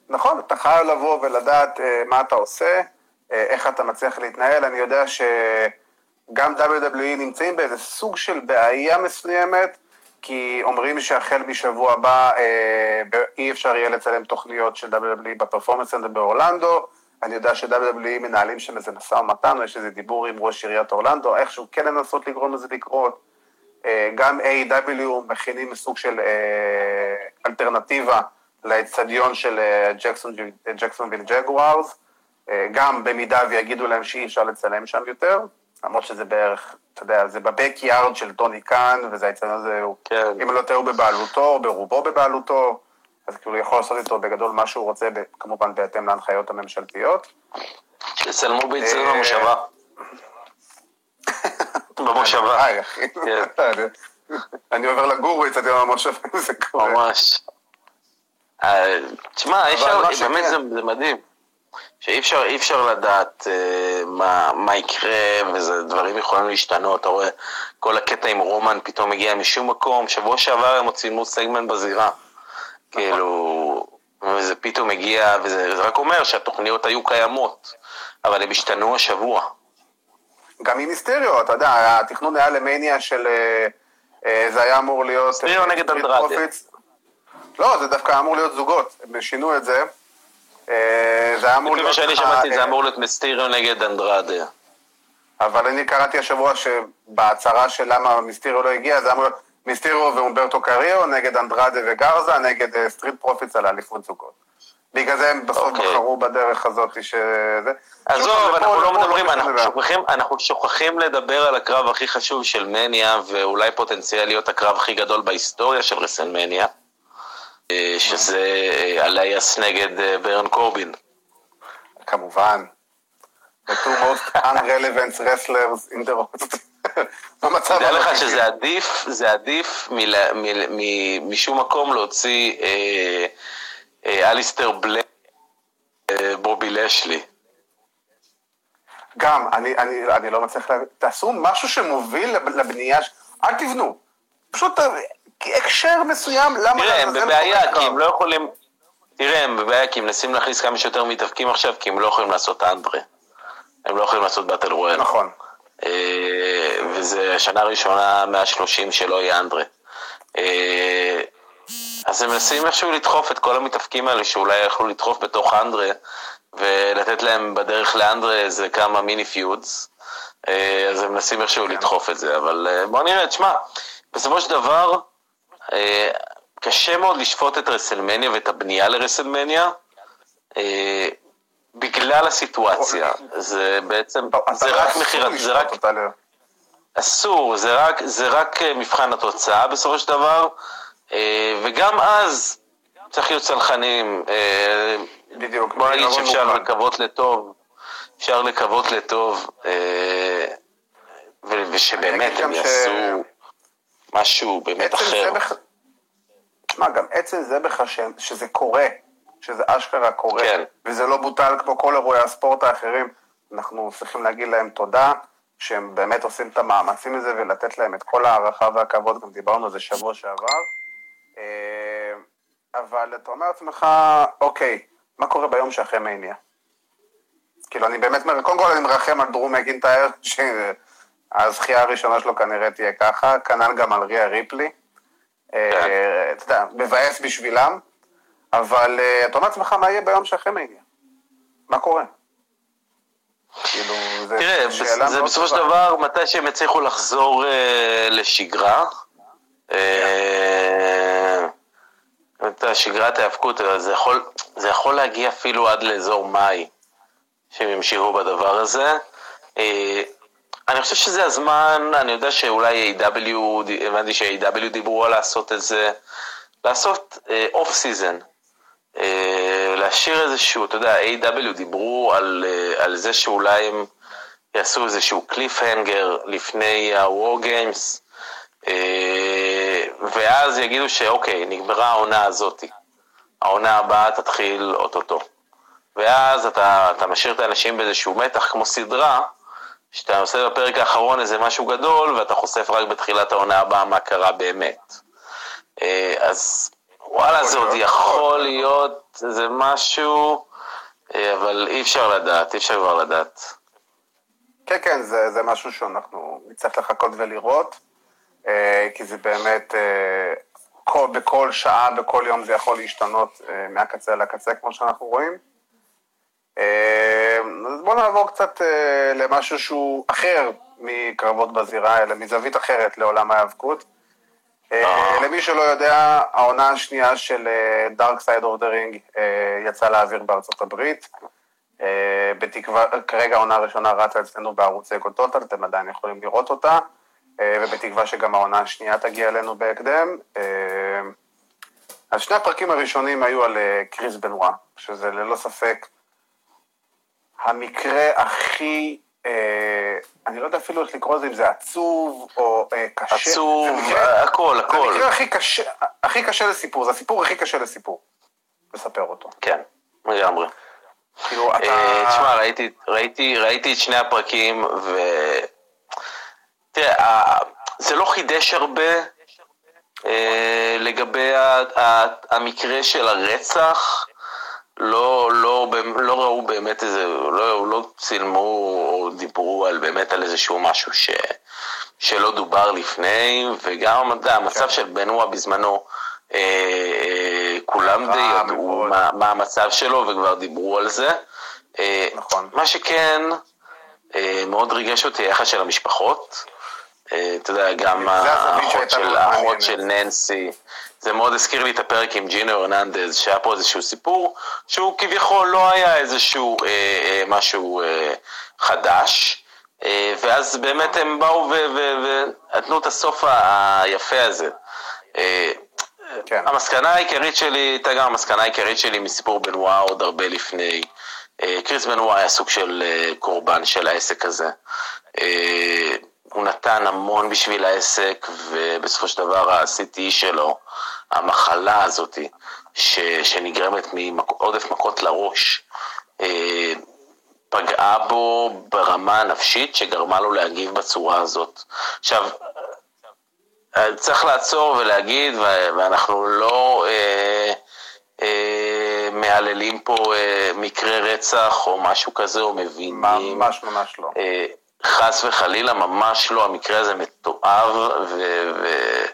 Speaker 2: נכון, אתה חייב לבוא ולדעת uh, מה אתה עושה, אה, איך אתה מצליח להתנהל. אני יודע שגם WWE נמצאים באיזה סוג של בעיה מסוימת, כי אומרים שהחל משבוע הבא אה, אי אפשר יהיה לצלם תוכניות של WWE בפרפורמנס סנטר באורלנדו. אני יודע ש-WWE מנהלים שם איזה משא ומתן, או יש איזה דיבור עם ראש עיריית אורלנדו, איכשהו כן לנסות לגרום לזה לקרות. אה, גם AEW מכינים סוג של אה, אלטרנטיבה לאצטדיון של אה, ג'קסונוויל ג'גוארס, גם במידה ויגידו להם שאי אפשר לצלם שם יותר, למרות שזה בערך, אתה יודע, זה ב backyard של טוני קאן, וזה האצטדיון הזה, כן. אם לא טועה, הוא בבעלותו, ברובו בבעלותו, אז כאילו הוא יכול לעשות איתו בגדול מה שהוא רוצה, כמובן בהתאם להנחיות הממשלתיות.
Speaker 1: שיצלמו באצטדיון המושבה. במושבה. *laughs*
Speaker 2: כן. *laughs* אני עובר לגור באצטדיון המושבה, זה קורה.
Speaker 1: ממש. אה, תשמע, באמת זה מדהים. שאי אפשר, אפשר לדעת uh, מה, מה יקרה, וזה דברים יכולים להשתנות. אתה רואה, כל הקטע עם רומן פתאום מגיע משום מקום. שבוע שעבר הם הוצאו סגמנט בזירה. כאילו, וזה פתאום מגיע, וזה רק אומר שהתוכניות היו קיימות, אבל הם השתנו השבוע.
Speaker 2: גם עם מיסטריו, אתה יודע, התכנון היה למניה של... אה, אה, זה היה אמור להיות...
Speaker 1: מיסטריו נגד אנדרדה.
Speaker 2: לא, זה דווקא אמור להיות זוגות, הם שינו את זה.
Speaker 1: אה, זה היה אמור להיות... לפי מה שאני שמעתי, זה אמור להיות מיסטיריו נגד אנדרדה.
Speaker 2: אבל אני קראתי השבוע שבהצהרה של למה מיסטיריו לא הגיע, זה אמור להיות מיסטיריו ואומברטו קריו נגד אנדרדה וגרזה, נגד סטריט פרופיטס על האליפות זוגות. בגלל זה הם בסוף
Speaker 1: אוקיי.
Speaker 2: בחרו בדרך הזאת שזה...
Speaker 1: עזוב, אנחנו לא מדברים, אנחנו. שוכחים, אנחנו שוכחים לדבר על הקרב הכי חשוב של מניה, ואולי פוטנציאל להיות הקרב הכי גדול בהיסטוריה של רסלמניה, אה, שזה אה, אלייס נגד אה, ברן קורבין.
Speaker 2: כמובן. The two most unrelevant wrestlers in the world. *laughs*
Speaker 1: תדע לך. שזה עדיף, זה עדיף מלה- מ- מ- משום מקום להוציא אה, אה, אליסטר בלק, אה, בובי לשלי.
Speaker 2: גם, אני, אני, אני לא מצליח להבין, תעשו משהו שמוביל לב- לבנייה, אל תבנו. פשוט אה, הקשר מסוים, למה
Speaker 1: תראה, הם בבעיה, כי? הם לא יכולים... תראה, הם בבעיה כי הם מנסים להכניס כמה שיותר מתאבקים עכשיו, כי הם לא יכולים לעשות אנדרה. הם לא יכולים לעשות באטל רויאל.
Speaker 2: נכון.
Speaker 1: וזה השנה הראשונה מהשלושים שלא יהיה אנדרה. אה, אז הם מנסים איכשהו לדחוף את כל המתאבקים האלה שאולי יכלו לדחוף בתוך אנדרה, ולתת להם בדרך לאנדרה איזה כמה מיני feuds. אה, אז הם מנסים איכשהו לדחוף את זה, אבל אה, בוא נראה, תשמע, בסופו של דבר, קשה מאוד לשפוט את רסלמניה ואת הבנייה לרסלמניה, בגלל הסיטואציה. זה בעצם, זה
Speaker 2: לא
Speaker 1: רק מכירת, זה רק אסור, זה רק, זה רק אה, מבחן התוצאה בסופו של דבר, אה, וגם אז צריך להיות צלחנים. אה,
Speaker 2: בדיוק.
Speaker 1: בוא נגיד שאפשר. לקוות לטוב, אפשר לקוות לטוב, ושבאמת הם
Speaker 2: גם ש-
Speaker 1: יעשו משהו באמת אחר.
Speaker 2: תשמע, גם עצם זה בכלל ש... שזה קורה, שזה אשכרה קורה,
Speaker 1: כן.
Speaker 2: וזה לא בוטל כמו כל אירועי הספורט האחרים, אנחנו צריכים להגיד להם תודה, שהם באמת עושים את המאמצים לזה ולתת להם את כל ההערכה והכבוד, גם דיברנו על זה שבוע שעבר. אה, אבל אתה אומר לעצמך, אוקיי, מה קורה ביום שאחרי מניה? כאילו, אני באמת, קודם כל אני מרחם על דרום מקינטייר, *laughs* שהזכייה הראשונה שלו כנראה תהיה ככה, כנ"ל גם על ריה ריפלי. אה, אתה יודע, מבאס בשבילם, אבל אה, אתה אומר לעצמך, מה יהיה ביום שאחרי מניה? מה קורה? כאילו, זה
Speaker 1: תראה,
Speaker 2: שאלה
Speaker 1: זה בסופו של. דבר, מתי שהם יצליחו לחזור אה, לשגרה, אה, את השגרת ההיאבקות, זה יכול, זה יכול להגיע אפילו עד לאזור מאי, שהם ימשיכו בדבר הזה. אה, אני חושב שזה הזמן, אני יודע שאולי A.W, הבנתי ש-A.W דיברו על לעשות את זה, לעשות off season. אה, להשאיר איזשהו, אתה יודע, AEW דיברו על, אה, על זה שאולי הם יעשו איזשהו קליפהנגר לפני ה-War Games, אה, ואז יגידו שאוקיי, נגמרה העונה הזאתי. העונה הבאה תתחיל אוטוטו. ואז אתה, אתה משאיר את האנשים באיזשהו מתח כמו סדרה, שאתה עושה בפרק האחרון איזה משהו גדול, ואתה חושף רק בתחילת העונה הבאה מה קרה באמת. אז וואלה, זה עוד יכול להיות איזה משהו, אה, אבל אי אפשר לדעת, אי אפשר כבר לדעת.
Speaker 2: כן, כן, זה, זה משהו שאנחנו נצטרך לחכות ולראות, אה, כי זה באמת, אה, כל, בכל שעה, בכל יום זה יכול להשתנות מהקצה לקצה, כמו שאנחנו רואים. אז בואו נעבור קצת למשהו שהוא אחר מקרבות בזירה, אלא מזווית אחרת לעולם ההיאבקות. אה, למי שלא יודע, העונה השנייה של Dark Side of the Ring יצאה לאוויר בארצות הברית. אה, בתקווה, כרגע העונה הראשונה רצה אצלנו בערוץ אגו טוטאל, אתם עדיין יכולים לראות אותה, אה, ובתקווה שגם העונה השנייה תגיע אלינו בהקדם. אה, אז שני הפרקים הראשונים היו על אה, קריס בנוואה, שזה ללא ספק המקרה הכי, אה, אני לא יודע אפילו איך לקרוא לזה, אם זה עצוב או אה, קשה.
Speaker 1: עצוב,
Speaker 2: מקרה-
Speaker 1: הכל,
Speaker 2: זה
Speaker 1: הכל.
Speaker 2: המקרה הכי קשה, הכי קשה לסיפור, זה הסיפור הכי קשה לסיפור, לספר אותו.
Speaker 1: כן, לגמרי.
Speaker 2: כאילו, אתה...
Speaker 1: אה, תשמע, ראיתי, ראיתי, ראיתי את שני הפרקים, ו... תראה, זה לא חידש הרבה אה, לגבי המקרה של הרצח. לא, לא, לא ראו באמת איזה, לא, לא צילמו או דיברו על באמת על איזשהו משהו ש, שלא דובר לפני, וגם יודע, המצב של בנוע בזמנו, אה, אה, כולם די
Speaker 2: רע
Speaker 1: ידעו. מה, מה המצב שלו וכבר דיברו על זה. אה,
Speaker 2: נכון.
Speaker 1: מה שכן, אה, מאוד ריגש אותי היחס של המשפחות. אה, אתה יודע, גם האחות של, האחות ננסי. זה מאוד הזכיר לי את הפרק עם ג'ינו הרננדז, שהיה פה איזשהו סיפור שהוא כביכול לא היה איזשהו אה, אה, משהו אה, חדש. אה, ואז באמת הם באו ונתנו את הסוף היפה הזה. אה,
Speaker 2: כן.
Speaker 1: המסקנה העיקרית שלי הייתה גם המסקנה העיקרית שלי מסיפור בנוואה עוד הרבה לפני. אה, קריס בנוואה היה סוג של אה, קורבן של העסק הזה. אה, הוא נתן המון בשביל העסק, ובסופו של דבר ה-CTE שלו, המחלה הזאת, ש, שנגרמת מעודף מכות לראש, אה, פגעה בו ברמה הנפשית שגרמה לו להגיב בצורה הזאת. עכשיו, צריך לעצור ולהגיד, ואנחנו לא אה, אה, מהללים פה אה, מקרה רצח או משהו כזה, או מבינים.
Speaker 2: ממש ממש לא.
Speaker 1: אה, חס וחלילה, ממש לא, המקרה הזה מתועב, ו- ו-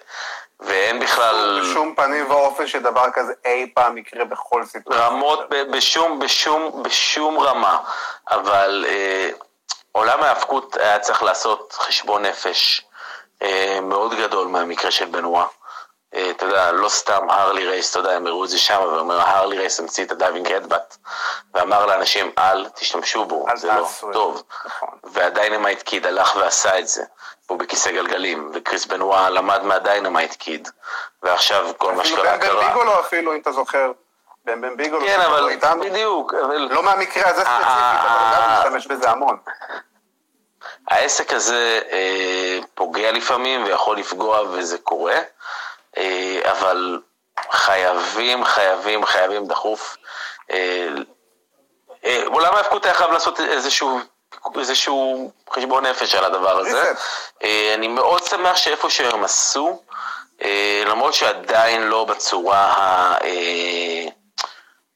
Speaker 1: ואין בכלל
Speaker 2: בשום פנים ואופן שדבר כזה אי פעם יקרה בכל סיטואציה.
Speaker 1: רמות בשום, בשום, בשום רמה, אבל אה, עולם ההאבקות היה צריך לעשות חשבון נפש אה, מאוד גדול מהמקרה של בנוואה. אה, אתה יודע, לא סתם הרלי רייס, אתה יודע, הם הראו את זה שם, ואומר, הרלי רייס המציא את ה diving headbutt, ואמר לאנשים, אל תשתמשו בו, זה לא טוב.
Speaker 2: נכון.
Speaker 1: והדיינמייט קיד הלך ועשה את זה, הוא בכיסא גלגלים, וקריס בנוואה למד מהדיינמייט קיד, ועכשיו כל מה
Speaker 2: אפילו
Speaker 1: שקרה
Speaker 2: באם באם
Speaker 1: קרה.
Speaker 2: ביגלו אפילו, אם אתה זוכר. באם באם ביגלו.
Speaker 1: כן, אבל
Speaker 2: איתנו.
Speaker 1: בדיוק, אבל
Speaker 2: לא מהמקרה הזה
Speaker 1: אה,
Speaker 2: ספציפית, אבל גם משתמש בזה המון.
Speaker 1: העסק הזה אה, פוגע לפעמים ויכול לפגוע וזה קורה, אה, אבל חייבים, חייבים, חייבים דחוף. אה, אה, עולם ההאבקות היה חייב לעשות איזשהו, איזשהו חשבון נפש על הדבר הזה. אה, אני מאוד שמח שאיפה שהם עשו, אה, למרות שעדיין לא בצורה ה... אה,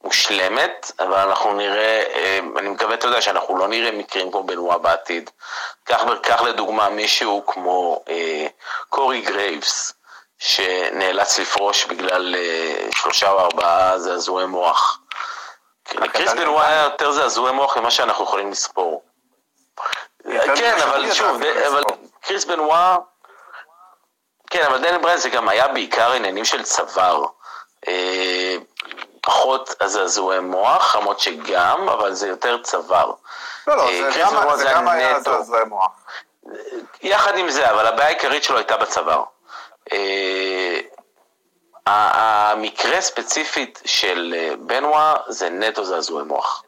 Speaker 1: מושלמת, אבל אנחנו נראה, אה, אני מקווה, אתה יודע, שאנחנו לא נראה מקרים כמו בנוואה בעתיד. קח, קח לדוגמה מישהו כמו אה, קורי גרייבס, שנאלץ לפרוש בגלל אה, שלושה או ארבעה זעזועי מוח. לקריס בנוואה
Speaker 2: קטן.
Speaker 1: היה יותר זעזועי מוח ממה שאנחנו יכולים לספור.
Speaker 2: יותר
Speaker 1: כן, אבל שוב, אבל. קריס בנוואה, כן, אבל דניאל בריין זה גם היה בעיקר עניינים של צוואר. אה, פחות הזעזועי מוח, למרות שגם, אבל זה יותר צוואר.
Speaker 2: לא, לא,
Speaker 1: אה,
Speaker 2: זה גם- היה. זעזועי מוח.
Speaker 1: יחד עם זה, אבל הבעיה העיקרית שלו הייתה בצוואר. אה, המקרה ספציפית של אה, בנוואה זה נטו זעזועי מוח.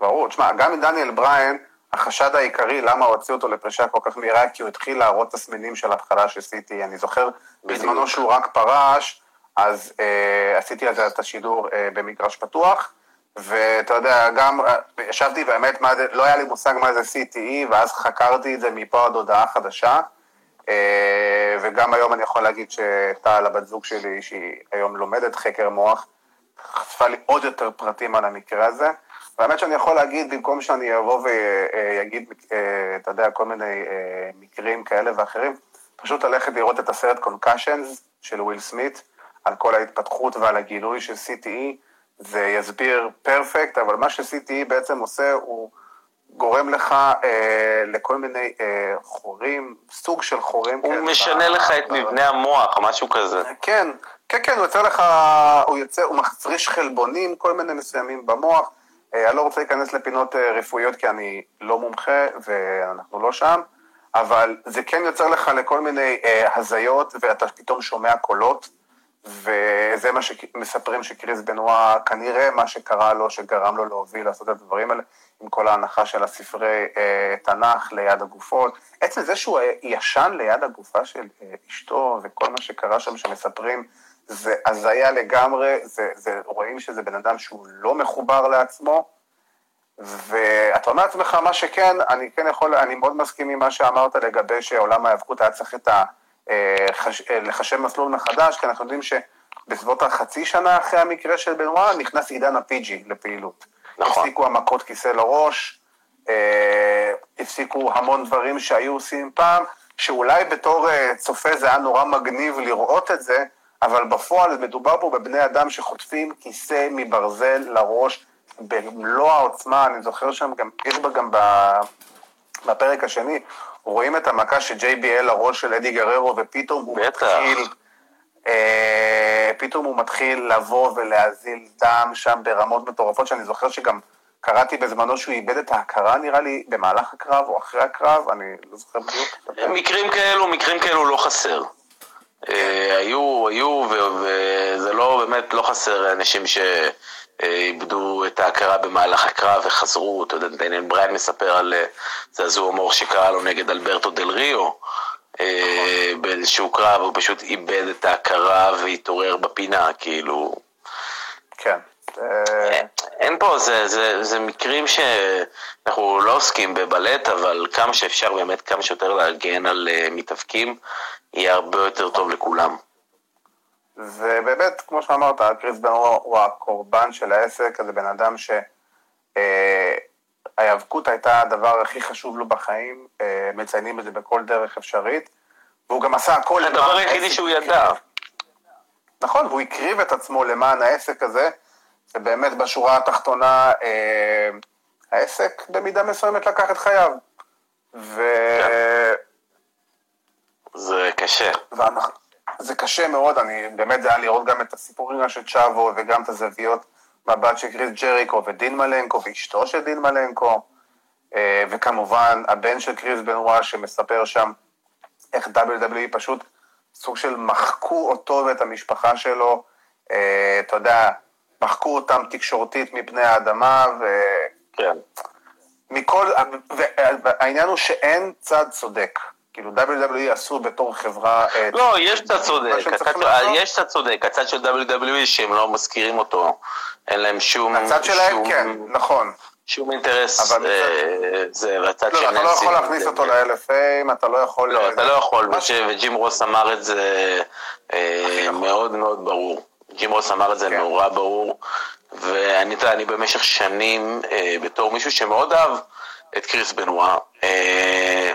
Speaker 2: ברור, תשמע, גם דניאל בריין, החשד העיקרי למה הוציאו אותו לפרישה כל כך מהירה, כי הוא התחיל להראות תסמינים של התחלה של סיטי. אני זוכר בזמנו שהוא רק פרש, אז אה, עשיתי על זה את השידור אה, במגרש פתוח, ואתה יודע, גם אה, ישבתי מה זה, לא היה לי מושג מה זה CTE, ואז חקרתי את זה מפה עד הודעה חדשה. אה, וגם היום אני יכול להגיד שטל, הבת זוג שלי, שהיא היום לומדת חקר מוח, חשפה לי עוד יותר פרטים על המקרה הזה. והאמת שאני יכול להגיד, במקום שאני אבוא ויגיד, אה, אתה יודע, כל מיני אה, מקרים כאלה ואחרים, פשוט ללכת לראות את הסרט קונקשנס של וויל סמית, על כל ההתפתחות ועל הגילוי של CTE, זה יסביר פרפקט, אבל מה ש-CTE בעצם עושה, הוא גורם לך אה, לכל מיני אה, חורים, סוג של חורים.
Speaker 1: הוא
Speaker 2: כאלה
Speaker 1: משנה
Speaker 2: ב-
Speaker 1: לך את מבנה המוח, משהו כזה.
Speaker 2: כן, כן, כן, הוא יוצר לך, הוא יוצר, הוא מחריש חלבונים, כל מיני מסוימים במוח. אה, אני לא רוצה להיכנס לפינות אה, רפואיות כי אני לא מומחה ואנחנו לא שם, אבל זה כן יוצר לך לכל מיני אה, הזיות ואתה פתאום שומע קולות, וזה מה שמספרים שקריס בנואה, כנראה מה שקרה לו, שגרם לו להוביל לעשות את הדברים האלה, עם כל ההנחה של הספרי אה, תנ"ך ליד הגופות. עצם זה שהוא ישן ליד הגופה של אה, אשתו וכל מה שקרה שם שמספרים, זה הזיה לגמרי, זה, זה, רואים שזה בן אדם שהוא לא מחובר לעצמו, ואתה אומר לעצמך מה שכן, אני כן יכול, אני מאוד מסכים עם מה שאמרת לגבי שעולם ההיאבקות היה צריך את ה... אה, אה, לחשב מסלול מחדש, כי אנחנו יודעים שבסביבות החצי שנה אחרי המקרה של בנואר נכנס עידן הפיג'י לפעילות.
Speaker 1: נכון.
Speaker 2: הפסיקו המכות כיסא לראש, אה, הפסיקו המון דברים שהיו עושים פעם, שאולי בתור צופה זה היה נורא מגניב לראות את זה, אבל בפועל מדובר פה בבני אדם שחוטפים כיסא מברזל לראש במלוא העוצמה, אני זוכר שם גם, יש בה גם ב... בפרק השני, רואים את המכה של JBL לראש של אדי גררו, ופתאום הוא. מתחיל, אה, פתאום הוא מתחיל לבוא ולהזיל דם שם ברמות מטורפות, שאני זוכר שגם קראתי בזמנו שהוא איבד את ההכרה, נראה לי, במהלך הקרב או אחרי הקרב, אני לא זוכר בדיוק.
Speaker 1: מקרים כאלו, מקרים כאלו לא חסר. אה, היו, היו, וזה לא, באמת לא חסר אנשים שאיבדו את ההכרה במהלך הקרב וחזרו, אתה יודע, דיינן בריין מספר על אה, זעזוע מוח שקרה לו נגד אלברטו דל ריו, אה, באיזשהו קרב, הוא פשוט איבד את ההכרה והתעורר בפינה, כאילו...
Speaker 2: כן. אה,
Speaker 1: אין פה, זה, זה, זה מקרים שאנחנו לא עוסקים בבלט, אבל כמה שאפשר באמת, כמה שיותר להגן על מתאבקים, יהיה הרבה יותר טוב לכולם.
Speaker 2: ובאמת, כמו שאמרת, קריס בנרו הוא הקורבן של העסק, זה בן אדם שההיאבקות הייתה הדבר הכי חשוב לו בחיים, אה, מציינים את זה בכל דרך אפשרית, והוא גם עשה הכל
Speaker 1: זה הדבר היחידי
Speaker 2: העסק.
Speaker 1: שהוא ידע.
Speaker 2: נכון, והוא הקריב את עצמו למען העסק הזה, ובאמת בשורה התחתונה, אה, העסק במידה מסוימת לקח את חייו. ו...
Speaker 1: זה קשה.
Speaker 2: ואנחנו, זה קשה מאוד, אני באמת זה היה לראות גם את הסיפורים של צ'אבו וגם את הזוויות מבט של קריס ג'ריקו ודין מלנקו ואשתו של דין מלנקו, אה, וכמובן הבן של קריס בנווה שמספר שם איך WWE פשוט סוג של מחקו אותו ואת המשפחה שלו, אה, אתה יודע, מחקו אותם תקשורתית מפני האדמה, ו...
Speaker 1: כן.
Speaker 2: מכל, והעניין הוא שאין צד צודק. כאילו WWE עשו בתור חברה... אה,
Speaker 1: לא, יש צד צודק,
Speaker 2: מה שהם
Speaker 1: הצד-
Speaker 2: צריכים לעשות.
Speaker 1: יש צד צודק, הצד של WWE שהם לא מזכירים אותו, אין להם שום...
Speaker 2: הצד שלהם כן, נכון.
Speaker 1: שום אינטרס, אה, זה, והצד
Speaker 2: לא,
Speaker 1: של
Speaker 2: אתה לא
Speaker 1: ננסי.
Speaker 2: יכול להכניס אותו ל-LFA, אתה לא יכול...
Speaker 1: לא, אתה לא יכול, וג'ים רוס אמר את זה אה,
Speaker 2: נכון.
Speaker 1: מאוד מאוד ברור. ג'ים רוס אמר את זה
Speaker 2: כן.
Speaker 1: נורא ברור, ואני אתה יודע, אני במשך שנים, אה, בתור מישהו שמאוד אהב את קריס בנואה, אה,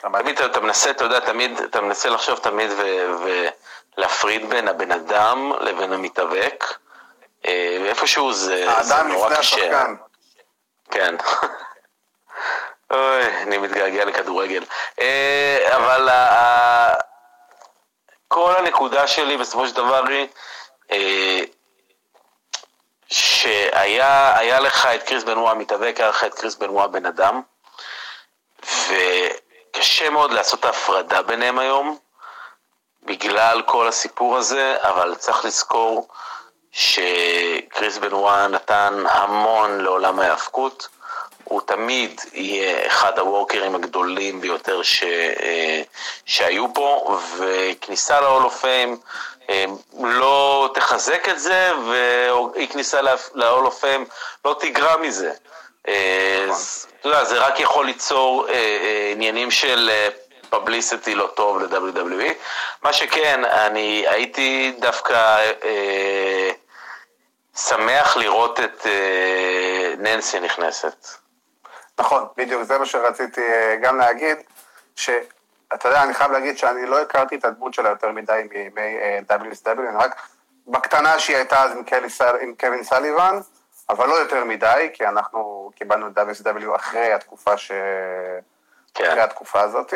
Speaker 1: תמיד אתה, אתה מנסה, אתה יודע, תמיד, אתה מנסה לחשוב תמיד ו- ולהפריד בין הבן אדם לבין המתאבק, אה, ואיפשהו זה, זה
Speaker 2: האדם
Speaker 1: נורא
Speaker 2: לפני
Speaker 1: קשה.
Speaker 2: השחקן.
Speaker 1: כן. אוי, אני מתגעגע לכדורגל. אה, אבל כל הנקודה שלי בסופו של דבר היא אה, שהיה היה לך את קריס בנואה מתאבק, היה לך את קריס בנואה בן אדם, וקשה מאוד לעשות את ההפרדה ביניהם היום, בגלל כל הסיפור הזה, אבל צריך לזכור שקריס בנואה נתן המון לעולם ההאבקות. הוא תמיד יהיה אחד הוורקרים הגדולים ביותר ש, אה, שהיו פה, וכניסה ל-all of fame אה, לא תחזק את זה, ואי כניסה ל-all of fame לא תגרע מזה. אה, אז, אתה יודע, זה רק יכול ליצור אה, אה, עניינים של פבליסיטי לא טוב ל-WWE. מה שכן, אני הייתי דווקא אה, שמח לראות את אה, ננסי נכנסת.
Speaker 2: נכון, בדיוק, זה מה שרציתי גם להגיד, שאתה יודע, אני חייב להגיד שאני לא הכרתי את הדמות שלה יותר מדי מימי WSW, רק בקטנה שהיא הייתה אז עם קווין סליבן, אבל לא יותר מדי, כי אנחנו קיבלנו את WSW אחרי התקופה ש...
Speaker 1: כן.
Speaker 2: אחרי התקופה הזאת.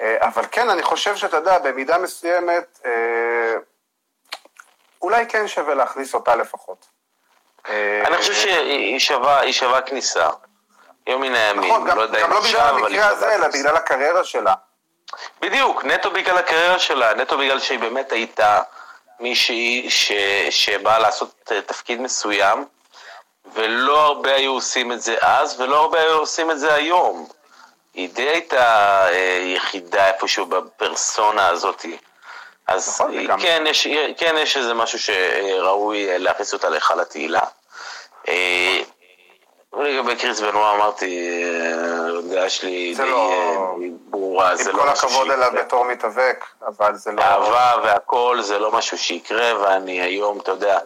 Speaker 2: אה, אבל כן, אני חושב שאתה יודע, במידה מסוימת, אה, אולי כן שווה להכניס אותה לפחות. אה,
Speaker 1: אני חושב שהיא שווה, היא שווה כניסה. יום מן הימים,
Speaker 2: נכון, גם,
Speaker 1: לא יודע
Speaker 2: גם
Speaker 1: אם
Speaker 2: לא בגלל
Speaker 1: עכשיו, אבל היא
Speaker 2: המקרה הזה, אלא. בגלל הקריירה שלה.
Speaker 1: בדיוק, נטו בגלל הקריירה שלה, נטו בגלל שהיא באמת הייתה מישהי ש... שבאה לעשות תפקיד מסוים, ולא הרבה היו עושים את זה אז, ולא הרבה היו עושים את זה היום. היא די הייתה אה, יחידה איפשהו בפרסונה הזאת. אז
Speaker 2: נכון,
Speaker 1: היא- כן, יש, כן יש איזה משהו שראוי אה, להכניס אותה להיכל התהילה. אה, לגבי קריס בנואה אמרתי, אה, הדעה שלי די
Speaker 2: לא-
Speaker 1: אה, ברורה, זה
Speaker 2: עם
Speaker 1: לא
Speaker 2: כל
Speaker 1: משהו
Speaker 2: הכבוד
Speaker 1: שיקרה.
Speaker 2: אליו בתור מתאבק, אבל זה לא...
Speaker 1: אהבה והכל זה לא משהו שיקרה, ואני היום, אתה יודע,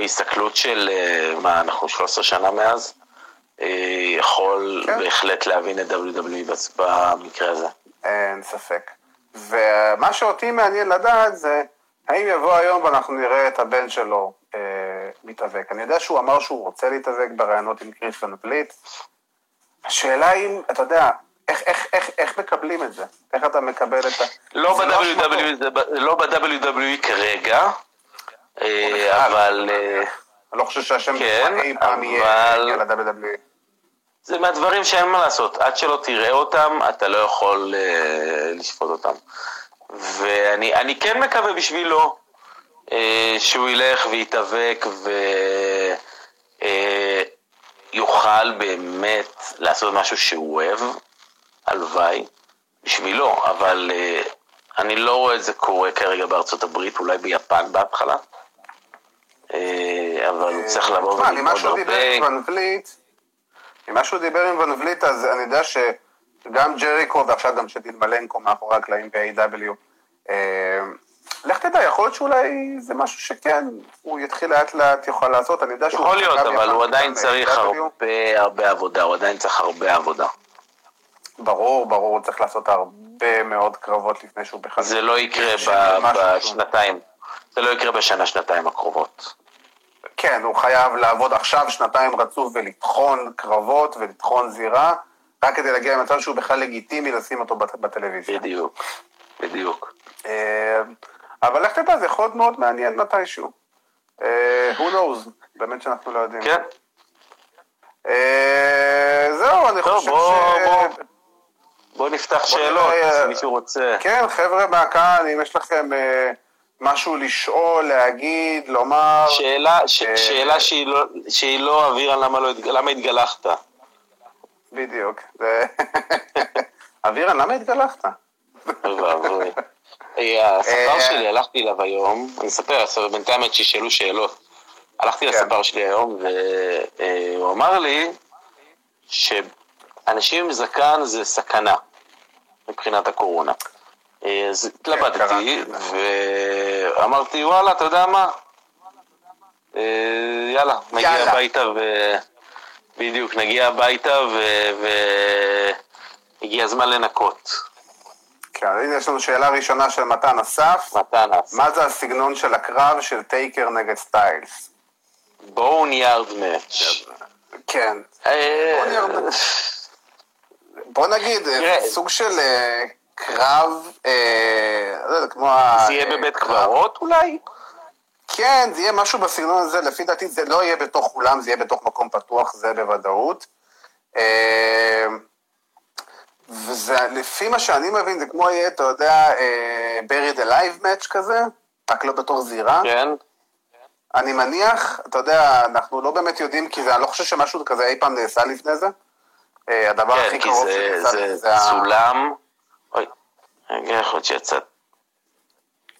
Speaker 1: בהסתכלות של, אה, מה, אנחנו 13 שנה מאז, אה, יכול
Speaker 2: כן.
Speaker 1: בהחלט להבין את WWE במקרה הזה.
Speaker 2: אין ספק. ומה שאותי מעניין לדעת זה, האם יבוא היום ואנחנו נראה את הבן שלו אה, מתאבק. אני יודע שהוא אמר שהוא רוצה להתאבק בראיונות עם קריס ון פליט. השאלה אם, אתה יודע, איך, איך, איך, איך מקבלים את זה? איך אתה מקבל את ה...
Speaker 1: לא ב-WWE, ב- לא ב-WWE כרגע, אבל אה,
Speaker 2: אני לא חושב שהשם
Speaker 1: כן,
Speaker 2: אי פעם יהיה יגיע ל-WWE.
Speaker 1: זה מהדברים שאין מה לעשות. עד שלא תראה אותם, אתה לא יכול אה, לשפוט אותם. ואני אני כן מקווה בשבילו אה, שהוא ילך ויתאבק ויוכל באמת לעשות משהו שהוא אוהב, הלוואי, בשבילו, אבל אה, אני לא רואה את זה קורה כרגע בארצות הברית, אולי ביפן בהתחלה. אה, אבל הוא צריך לבוא וללמוד
Speaker 2: ממה שהוא דיבר
Speaker 1: הרבה.
Speaker 2: עם ון וליט, ממה שהוא דיבר עם ון וליט, אז אני יודע שגם ג'ריקו ועכשיו גם שדיל מלנקו מאחורי הקלעים ב-AW, אה, לך תדע, יכול להיות שאולי זה משהו שכן, הוא יתחיל לאט לאט יוכל לעשות, אני יודע שהוא...
Speaker 1: יכול להיות, אבל הוא עדיין צריך. הרבה הרבה עבודה, הוא עדיין צריך הרבה עבודה.
Speaker 2: ברור, ברור, הוא צריך לעשות הרבה מאוד קרבות לפני שהוא בכלל...
Speaker 1: זה לא יקרה בשנתיים, זה לא יקרה בשנה, שנתיים הקרובות.
Speaker 2: כן, הוא חייב לעבוד עכשיו שנתיים רצוף ולטחון קרבות ולטחון זירה, רק כדי להגיע למצב שהוא בכלל לגיטימי לשים אותו בט- בטלוויזיה.
Speaker 1: בדיוק, בדיוק.
Speaker 2: אה, אבל לך תדע, זה יכול להיות מאוד מעניין מתישהו. אה, who knows, באמת שאנחנו לא יודעים.
Speaker 1: כן,
Speaker 2: אה, זהו, אני חושב ש...
Speaker 1: בוא. בואו נפתח שאלות, אם מישהו רוצה.
Speaker 2: כן, חבר'ה מהקהל, אם יש לכם אה, משהו לשאול, להגיד, לומר...
Speaker 1: שאלה, ש-
Speaker 2: אה,
Speaker 1: שאלה שהיא לא- שהיא לא אווירה, למה לא למה התגלחת?
Speaker 2: בדיוק. *laughs* אבירן, למה התגלחת?
Speaker 1: אוי ואבוי. אה, הספר
Speaker 2: אה,
Speaker 1: שלי, הלכתי אליו היום, אני אספר, בינתיים עד שישאלו שאלות. הלכתי
Speaker 2: כן.
Speaker 1: לספר שלי היום, והוא אמר לי שאנשים עם זקן זה סכנה מבחינת הקורונה. אה, אז התלבטתי,
Speaker 2: קראתי.
Speaker 1: ואמרתי, וואלה, אתה יודע מה? אה, יאללה, נגיע. הביתה ו... בדיוק, נגיע הביתה ו... והגיע הזמן לנקות.
Speaker 2: כן, הנה יש לנו שאלה ראשונה של מתן אסף.
Speaker 1: מתן אס.
Speaker 2: מה זה הסגנון של הקרב של טייקר נגד סטיילס?
Speaker 1: בון יארד מאץ'.
Speaker 2: כן.
Speaker 1: אה,
Speaker 2: בוא נגיד. סוג של קרב, אה, לא יודע, כמו ה...
Speaker 1: זה יהיה בבית
Speaker 2: קרב-
Speaker 1: קברות אולי? כן,
Speaker 2: זה יהיה משהו בסגנון הזה, לפי דעתי זה לא יהיה בתוך אולם, זה יהיה בתוך מקום פתוח, זה בוודאות. אה, וזה, לפי מה שאני מבין, זה כמו יהיה, אתה יודע, אה, buried alive match כזה, רק לא בתוך זירה.
Speaker 1: כן.
Speaker 2: אני מניח, אתה יודע, אנחנו לא באמת יודעים, כי זה, אני לא חושב שמשהו כזה אי פעם נעשה לפני זה. אה, הדבר
Speaker 1: כן,
Speaker 2: הכי
Speaker 1: כי
Speaker 2: קרוב
Speaker 1: זה-
Speaker 2: שנעשה
Speaker 1: זה
Speaker 2: זה ה...
Speaker 1: צולם. אוי, רגע, יכול להיות שיצאת.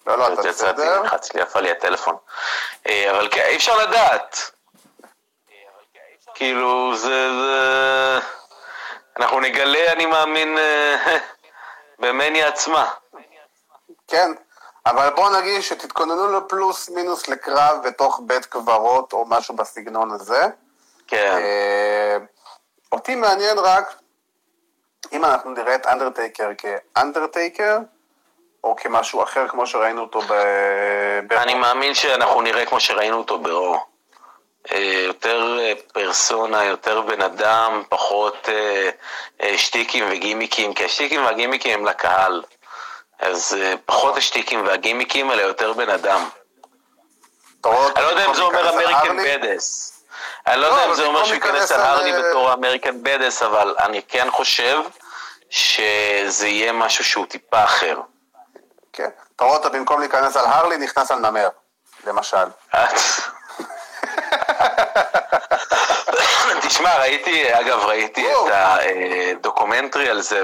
Speaker 2: לא, לא, אתה בסדר?
Speaker 1: לחץ לי, עפה לי הטלפון. אה, אבל כן, אי אפשר לדעת. כאילו, זה... אנחנו נגלה, אני מאמין, אה, *laughs* במניה עצמה.
Speaker 2: כן, אבל בוא נגיד שתתכוננו לפלוס מינוס לקרב בתוך בית קברות או משהו בסגנון הזה.
Speaker 1: כן.
Speaker 2: אה, אותי מעניין רק אם אנחנו נראה את אנדרטייקר כאנדרטייקר, או כמשהו אחר כמו שראינו אותו ב... ב-
Speaker 1: אני מאמין שאנחנו נראה כמו שראינו אותו באור. אה, יותר אה, פרסונה, יותר בן אדם, פחות אה, שטיקים וגימיקים, כי השטיקים והגימיקים הם לקהל. אז פחות השטיקים והגימיקים, אלא יותר בן אדם. אני לא יודע אם זה אומר
Speaker 2: American?
Speaker 1: Badass. אני לא
Speaker 2: לא,
Speaker 1: יודע אם
Speaker 2: אבל
Speaker 1: זה אומר שהוא ייכנס על
Speaker 2: על,
Speaker 1: הרלי
Speaker 2: אה,
Speaker 1: בתור American Badass, אבל אני כן חושב שזה יהיה משהו שהוא טיפה אחר.
Speaker 2: כן. אתה רואה אותו במקום להיכנס על הרלי, נכנס על נמר, למשל. *laughs*
Speaker 1: תשמע, ראיתי, אגב, ראיתי. את הדוקומנטרי על זה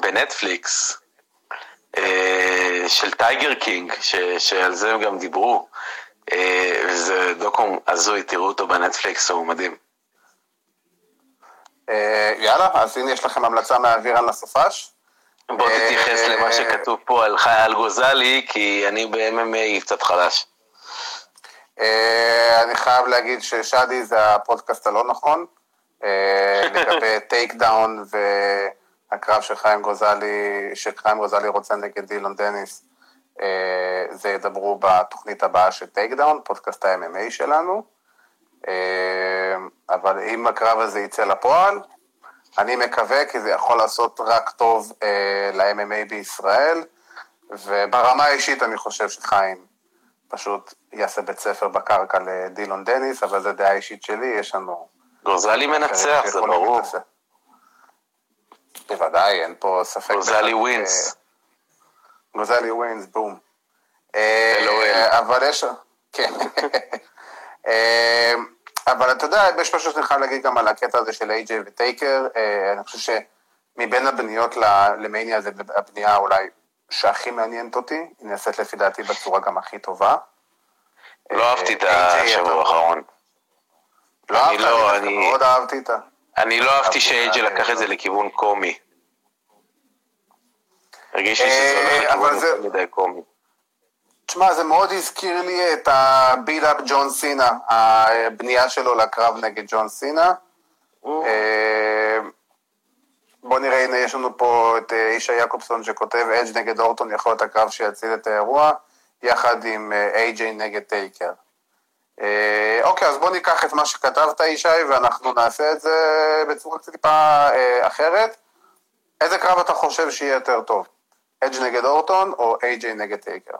Speaker 1: בנטפליקס, אה, של Tiger King, שעל זה הם גם דיברו. אה, וזה דוקו הזוי, תראו אותו בנטפליקס, הוא מדהים.
Speaker 2: אה, יאללה, אז הנה יש לכם המלצה מאבירן לסופש.
Speaker 1: בוא
Speaker 2: אה,
Speaker 1: תתייחס למה שכתוב פה על חיים גוזלי, כי אני ב-MMA קצת חלש.
Speaker 2: אני חייב להגיד ששאדי זה הפודקאסט הלא נכון, *laughs* לגבי Take Down והקרב של חיים גוזלי, שחיים גוזלי רוצה נגד דילון דניס, זה ידברו בתוכנית הבאה של Take Down, פודקאסט ה-MMA שלנו. אה, אבל אם הקרב הזה יצא לפועל, אני מקווה, כי זה יכול לעשות רק טוב אה, ל-MMA בישראל, וברמה האישית אני חושב שחיים פשוט יעשה בית ספר בקרקע לדילון דניס, אבל זו דעה אישית שלי, יש לנו...
Speaker 1: גוזלי מנצח, זה ברור.
Speaker 2: בוודאי, אין פה ספק.
Speaker 1: גוזלי
Speaker 2: בכלל, wins. גוזלי wins,
Speaker 1: boom.
Speaker 2: אה, אבל יש... כן. *laughs* אה, אבל אתה יודע, יש משהו שאני חייב להגיד גם על הקטע הזה של AJ וטייקר. אה, אני חושב שמבין הבניות למניה זה הבנייה אולי שהכי מעניינת אותי, היא נעשית לפי דעתי בצורה גם הכי טובה.
Speaker 1: לא אהבתי את השבוע האחרון.
Speaker 2: לא אהבת,
Speaker 1: לא,
Speaker 2: אני מאוד אהבתי את ה...
Speaker 1: אני לא אהבתי
Speaker 2: אהבתי
Speaker 1: שאייג'י
Speaker 2: את ה-
Speaker 1: לקח את זה לכיוון קומי. הרגיש לי
Speaker 2: אה,
Speaker 1: שזה הולך לכיוון יותר מדי קומי.
Speaker 2: תשמע, זה מאוד הזכיר לי את הביל-אפ ג'ון סינה, הבנייה שלו לקרב נגד ג'ון סינה. אה, בוא נראה, הנה יש לנו פה את אה, ישי יעקובסון שכותב אדג' נגד אורטון יכול להיות הקרב שיציל את האירוע, יחד עם איי-ג'יי נגד טייקר. אה, אוקיי, אז בוא ניקח את מה שכתבת ישי ואנחנו נעשה את זה בצורה קצת טיפה אה, אחרת. איזה קרב אתה חושב שיהיה יותר טוב? אדג' נגד אורטון או איי-ג'יי נגד טייקר?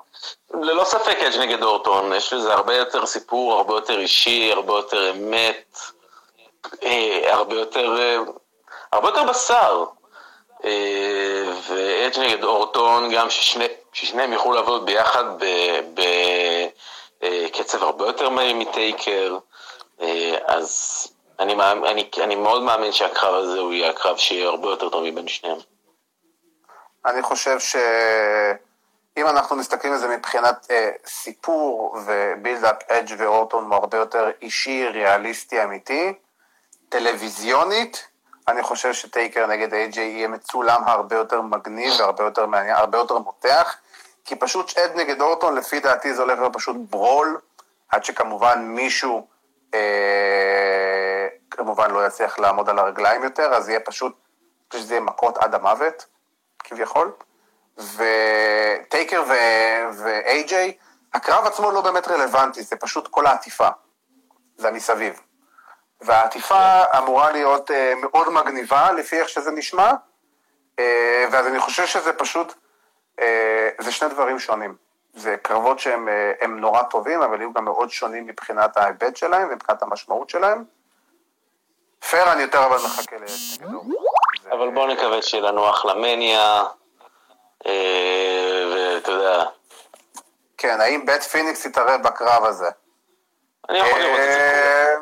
Speaker 1: ללא ספק אדג' נגד אורטון, יש לזה הרבה יותר סיפור, הרבה יותר אישי, הרבה יותר אמת, אה, הרבה יותר, אה, הרבה יותר בשר. אה, ואדג' נגד אורטון, גם ששני, ששניהם יוכלו לעבוד ביחד בקצב הרבה יותר מהיר מטייקר, אז אני, אני, אני מאוד מאמין שהקרב הזה הוא יהיה הקרב שיהיה הרבה יותר טוב מבין שניהם.
Speaker 2: אני חושב שאם אנחנו מסתכלים על זה מבחינת אה, סיפור ובילדאפ, אדג' ואורטון הוא הרבה יותר אישי, ריאליסטי, אמיתי, טלוויזיונית, אני חושב שטייקר נגד איי-ג'יי יהיה מצולם הרבה יותר מגניב והרבה יותר מעניין, הרבה יותר מותח, כי פשוט אד נגד אורטון, לפי דעתי זה הולך להיות פשוט ברול, עד שכמובן מישהו אה, כמובן לא יצליח לעמוד על הרגליים יותר, אז יהיה פשוט, אני חושב שזה יהיה מכות עד המוות. כביכול, וטייקר ואיי-ג'יי, הקרב עצמו לא באמת רלוונטי, זה פשוט כל העטיפה, זה המסביב. והעטיפה אמורה להיות uh, מאוד מגניבה, לפי איך שזה נשמע, uh, ואז אני חושב שזה פשוט, uh, זה שני דברים שונים. זה קרבות שהם uh, נורא טובים, אבל יהיו גם מאוד שונים מבחינת ההיבט שלהם ומבחינת המשמעות שלהם. פייר, אני יותר אבל מחכה לגדול.
Speaker 1: אבל בואו נקווה שיהיה לנו אחלה מניה, אה, ואתה יודע,
Speaker 2: כן, האם בית פיניקס יתערב בקרב הזה?
Speaker 1: אני יכול לראות את זה.
Speaker 2: אה,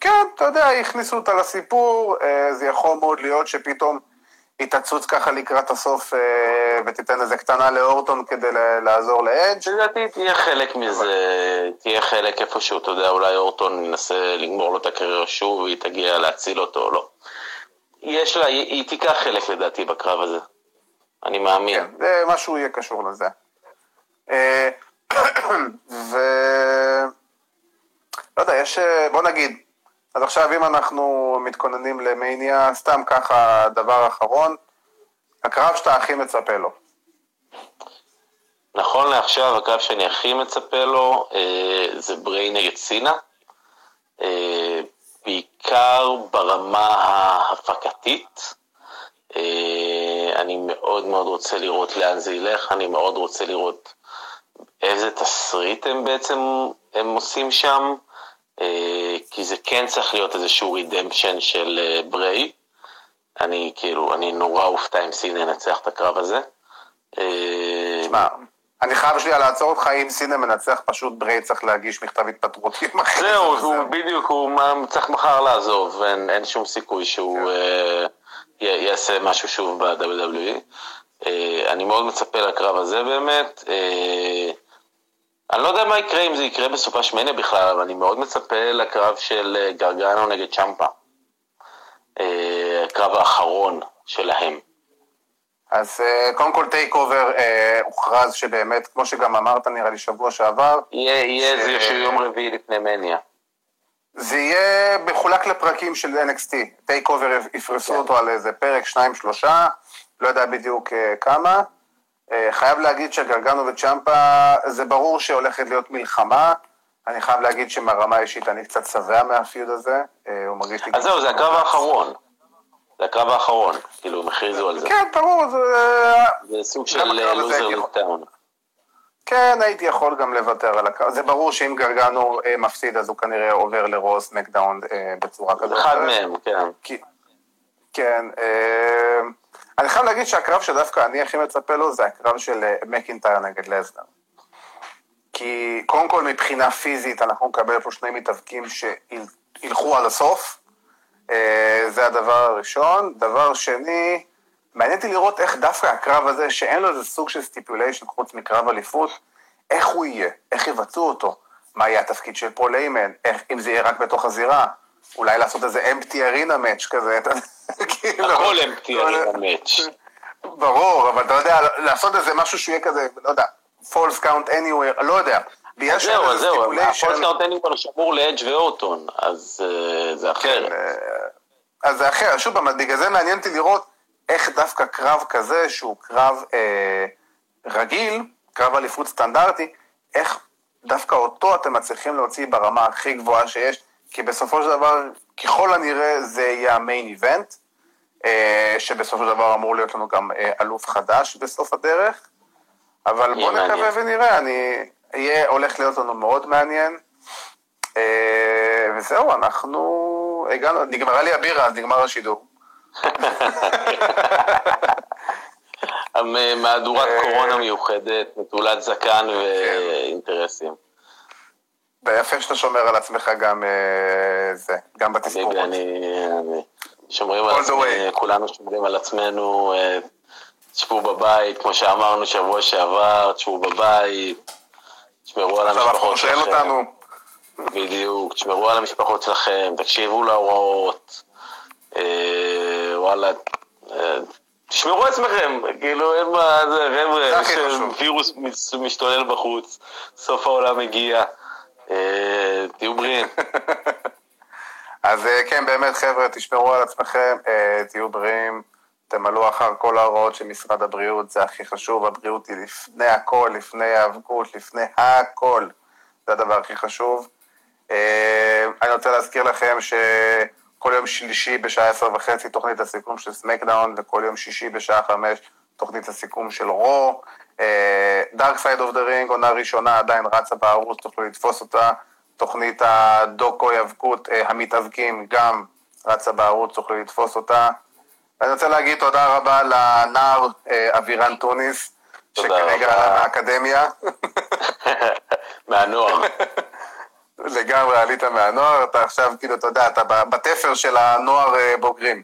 Speaker 2: כן, אתה יודע, הכניסו אותה לסיפור, אה, זה יכול מאוד להיות שפתאום היא תצוץ ככה לקראת הסוף ותיתן איזה קטנה לאורטון כדי לעזור לאדג'.
Speaker 1: לדעתי תהיה חלק מזה, תהיה חלק איפשהו, אתה יודע, אולי אורטון ינסה לגמור לו את הקריירה שוב, והיא תגיע להציל אותו או לא. יש לה, היא, היא תיקח חלק לדעתי בקרב הזה. אני מאמין.
Speaker 2: כן, זה משהו יהיה קשור לזה. אה, ו... לא יודע, יש, אה, בוא נגיד, אז עכשיו אם אנחנו מתכוננים למניה, סתם ככה דבר אחרון, הקרב שאתה הכי מצפה לו.
Speaker 1: נכון לעכשיו, הקרב שאני הכי מצפה לו אה, זה בריי נגד סינה. אה, בעיקר ברמה ההפקתית. אה, אני מאוד מאוד רוצה לראות לאן זה ילך, אני מאוד רוצה לראות איזה תסריט הם בעצם הם עושים שם, אה, כי זה כן צריך להיות איזשהו רידמפשן של אה, בריי. אני כאילו, אני נורא אופתע אם סינה ינצח את הקרב הזה. אה,
Speaker 2: מה, אני חייב שנייה לעצור אותך, אם סינם מנצח, פשוט בריי צריך להגיש מכתב התפטרות.
Speaker 1: זהו, הוא בדיוק, הוא צריך מחר לעזוב, אין, שום סיכוי שהוא אה, י- יעשה משהו שוב ב-WWE. אה, אני מאוד מצפה לקרב הזה באמת. אה, אני לא יודע מה יקרה אם זה יקרה בסופ"ש מניה בכלל, אבל אני מאוד מצפה לקרב של אה, גרגנו נגד צ'מפה. אה, הקרב האחרון שלהם.
Speaker 2: אז אה, קודם כל TakeOver אה, הוכרז שבאמת, כמו שגם אמרת נראה לי שבוע שעבר,
Speaker 1: יהיה יהיה
Speaker 2: ש-
Speaker 1: איזה שהוא יום רביעי לפני מניה.
Speaker 2: זה יהיה מחולק לפרקים של NXT. TakeOver יפרסו
Speaker 1: כן.
Speaker 2: אותו על איזה פרק, שניים, שלושה, לא יודע בדיוק אה, כמה. אה, חייב להגיד שגרגנו וצ'מפה, זה ברור שהולכת להיות מלחמה. אני חייב להגיד שמהרמה האישית אני קצת שבע מה feud הזה. אה, הוא מרגיש לי...
Speaker 1: אז זהו, זה הקרב האחרון. זה הקרב האחרון, כאילו, הם הכריזו על זה.
Speaker 2: כן, ברור, זה...
Speaker 1: זה סוג של loser
Speaker 2: leave
Speaker 1: town.
Speaker 2: כן, הייתי יכול גם לוותר על הקרב. זה ברור שאם גרגנו אה, מפסיד, אז הוא כנראה עובר לרוס מקדאון אה, בצורה כזאת.
Speaker 1: אחד מהם, כן.
Speaker 2: כי- כן, אה, אני חייב להגיד שהקרב שדווקא אני הכי מצפה לו זה הקרב של אה, מקינטייר נגד לזנר. כי קודם כל מבחינה פיזית אנחנו נקבל פה שני מתאבקים שילכו עד הסוף. אה, זה הדבר הראשון. דבר שני, מעניין אותי לראות איך דווקא הקרב הזה, שאין לו איזה סוג של stipulation חוץ מקרב אליפות, איך הוא יהיה, איך יבצעו אותו, מה יהיה התפקיד של פול היימן, איך, אם זה יהיה רק בתוך הזירה, אולי לעשות איזה empty arena match כזה, אתה יודע, *laughs* כאילו,
Speaker 1: הכל
Speaker 2: empty.
Speaker 1: arena match.
Speaker 2: ברור, אבל אתה יודע, לעשות איזה משהו שהוא יהיה כזה, לא יודע, falls count anywhere, לא יודע. בגלל שאין
Speaker 1: זהו, זהו,
Speaker 2: stipulation,
Speaker 1: ה falls count אין כבר שמור לאדג' ואורטון, אז אה, זה אחר.
Speaker 2: אז זה אחר, שוב פעם, בגלל זה מעניין אותי לראות איך דווקא קרב כזה, שהוא קרב אה, רגיל, קרב אליפות סטנדרטי, איך דווקא אותו אתם מצליחים להוציא ברמה הכי גבוהה שיש, כי בסופו של דבר, ככל הנראה זה יהיה המיין איבנט, אה, שבסופו של דבר אמור להיות לנו גם אה, אלוף חדש בסוף הדרך, אבל בואו נקווה. ונראה, אני... יהיה, הולך להיות לנו מאוד מעניין. אה, וזהו, אנחנו הגענו, נגמרה לי הבירה, אז נגמר השידור.
Speaker 1: המ- מהדורת
Speaker 2: אה,
Speaker 1: קורונה מיוחדת, נטולת זקן ואינטרסים.
Speaker 2: ויפה שאתה שומר על עצמך גם אה, זה, גם בתספורות.
Speaker 1: אני... שומרים על עצמנו. כולנו שומרים על עצמנו, אה, תשבו בבית, כמו שאמרנו שבוע שעבר, תשבו בבית, תשמרו על המשפחות שלכם.
Speaker 2: אותנו.
Speaker 1: בדיוק, תשמרו על המשפחות שלכם, תקשיבו להוראות, אה, וואלה, אה, תשמרו על עצמכם, כאילו אין מה, זה חבר'ה, יש
Speaker 2: חשוב.
Speaker 1: וירוס משתולל בחוץ, סוף העולם הגיע, אה, תהיו בריאים. *laughs*
Speaker 2: אז אה, כן, באמת, חבר'ה, תשמרו על עצמכם, אה, תהיו בריאים, תמלאו אחר כל ההוראות של משרד הבריאות, זה הכי חשוב, הבריאות היא לפני הכל, לפני ההיאבקות, לפני הכל. זה הדבר הכי חשוב. אה, אני רוצה להזכיר לכם שכל יום שלישי בשעה עשר וחצי תוכנית הסיכום של סמקדאון, וכל יום שישי בשעה חמש תוכנית הסיכום של רו. Dark Side of the Ring, עונה ראשונה, עדיין רצה בערוץ, תוכלו לתפוס אותה. תוכנית הדוקו היאבקות, אה, המתאבקים, גם רצה בערוץ, תוכלו לתפוס אותה. ואני רוצה להגיד תודה רבה לנער אה, אבירן טוניס, שכרגע. עלה מהאקדמיה. *laughs*
Speaker 1: מהנוער.
Speaker 2: לגמרי עלית מהנוער, אתה עכשיו, כאילו, אתה יודע, אתה בתפר של הנוער אה, בוגרים.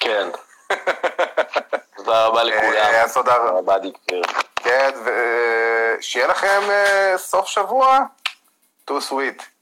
Speaker 1: כן. *laughs* תודה רבה לכולם.
Speaker 2: אה, אז תודה רבה.
Speaker 1: דיקר.
Speaker 2: כן, ושיהיה לכם סוף שבוע, too sweet.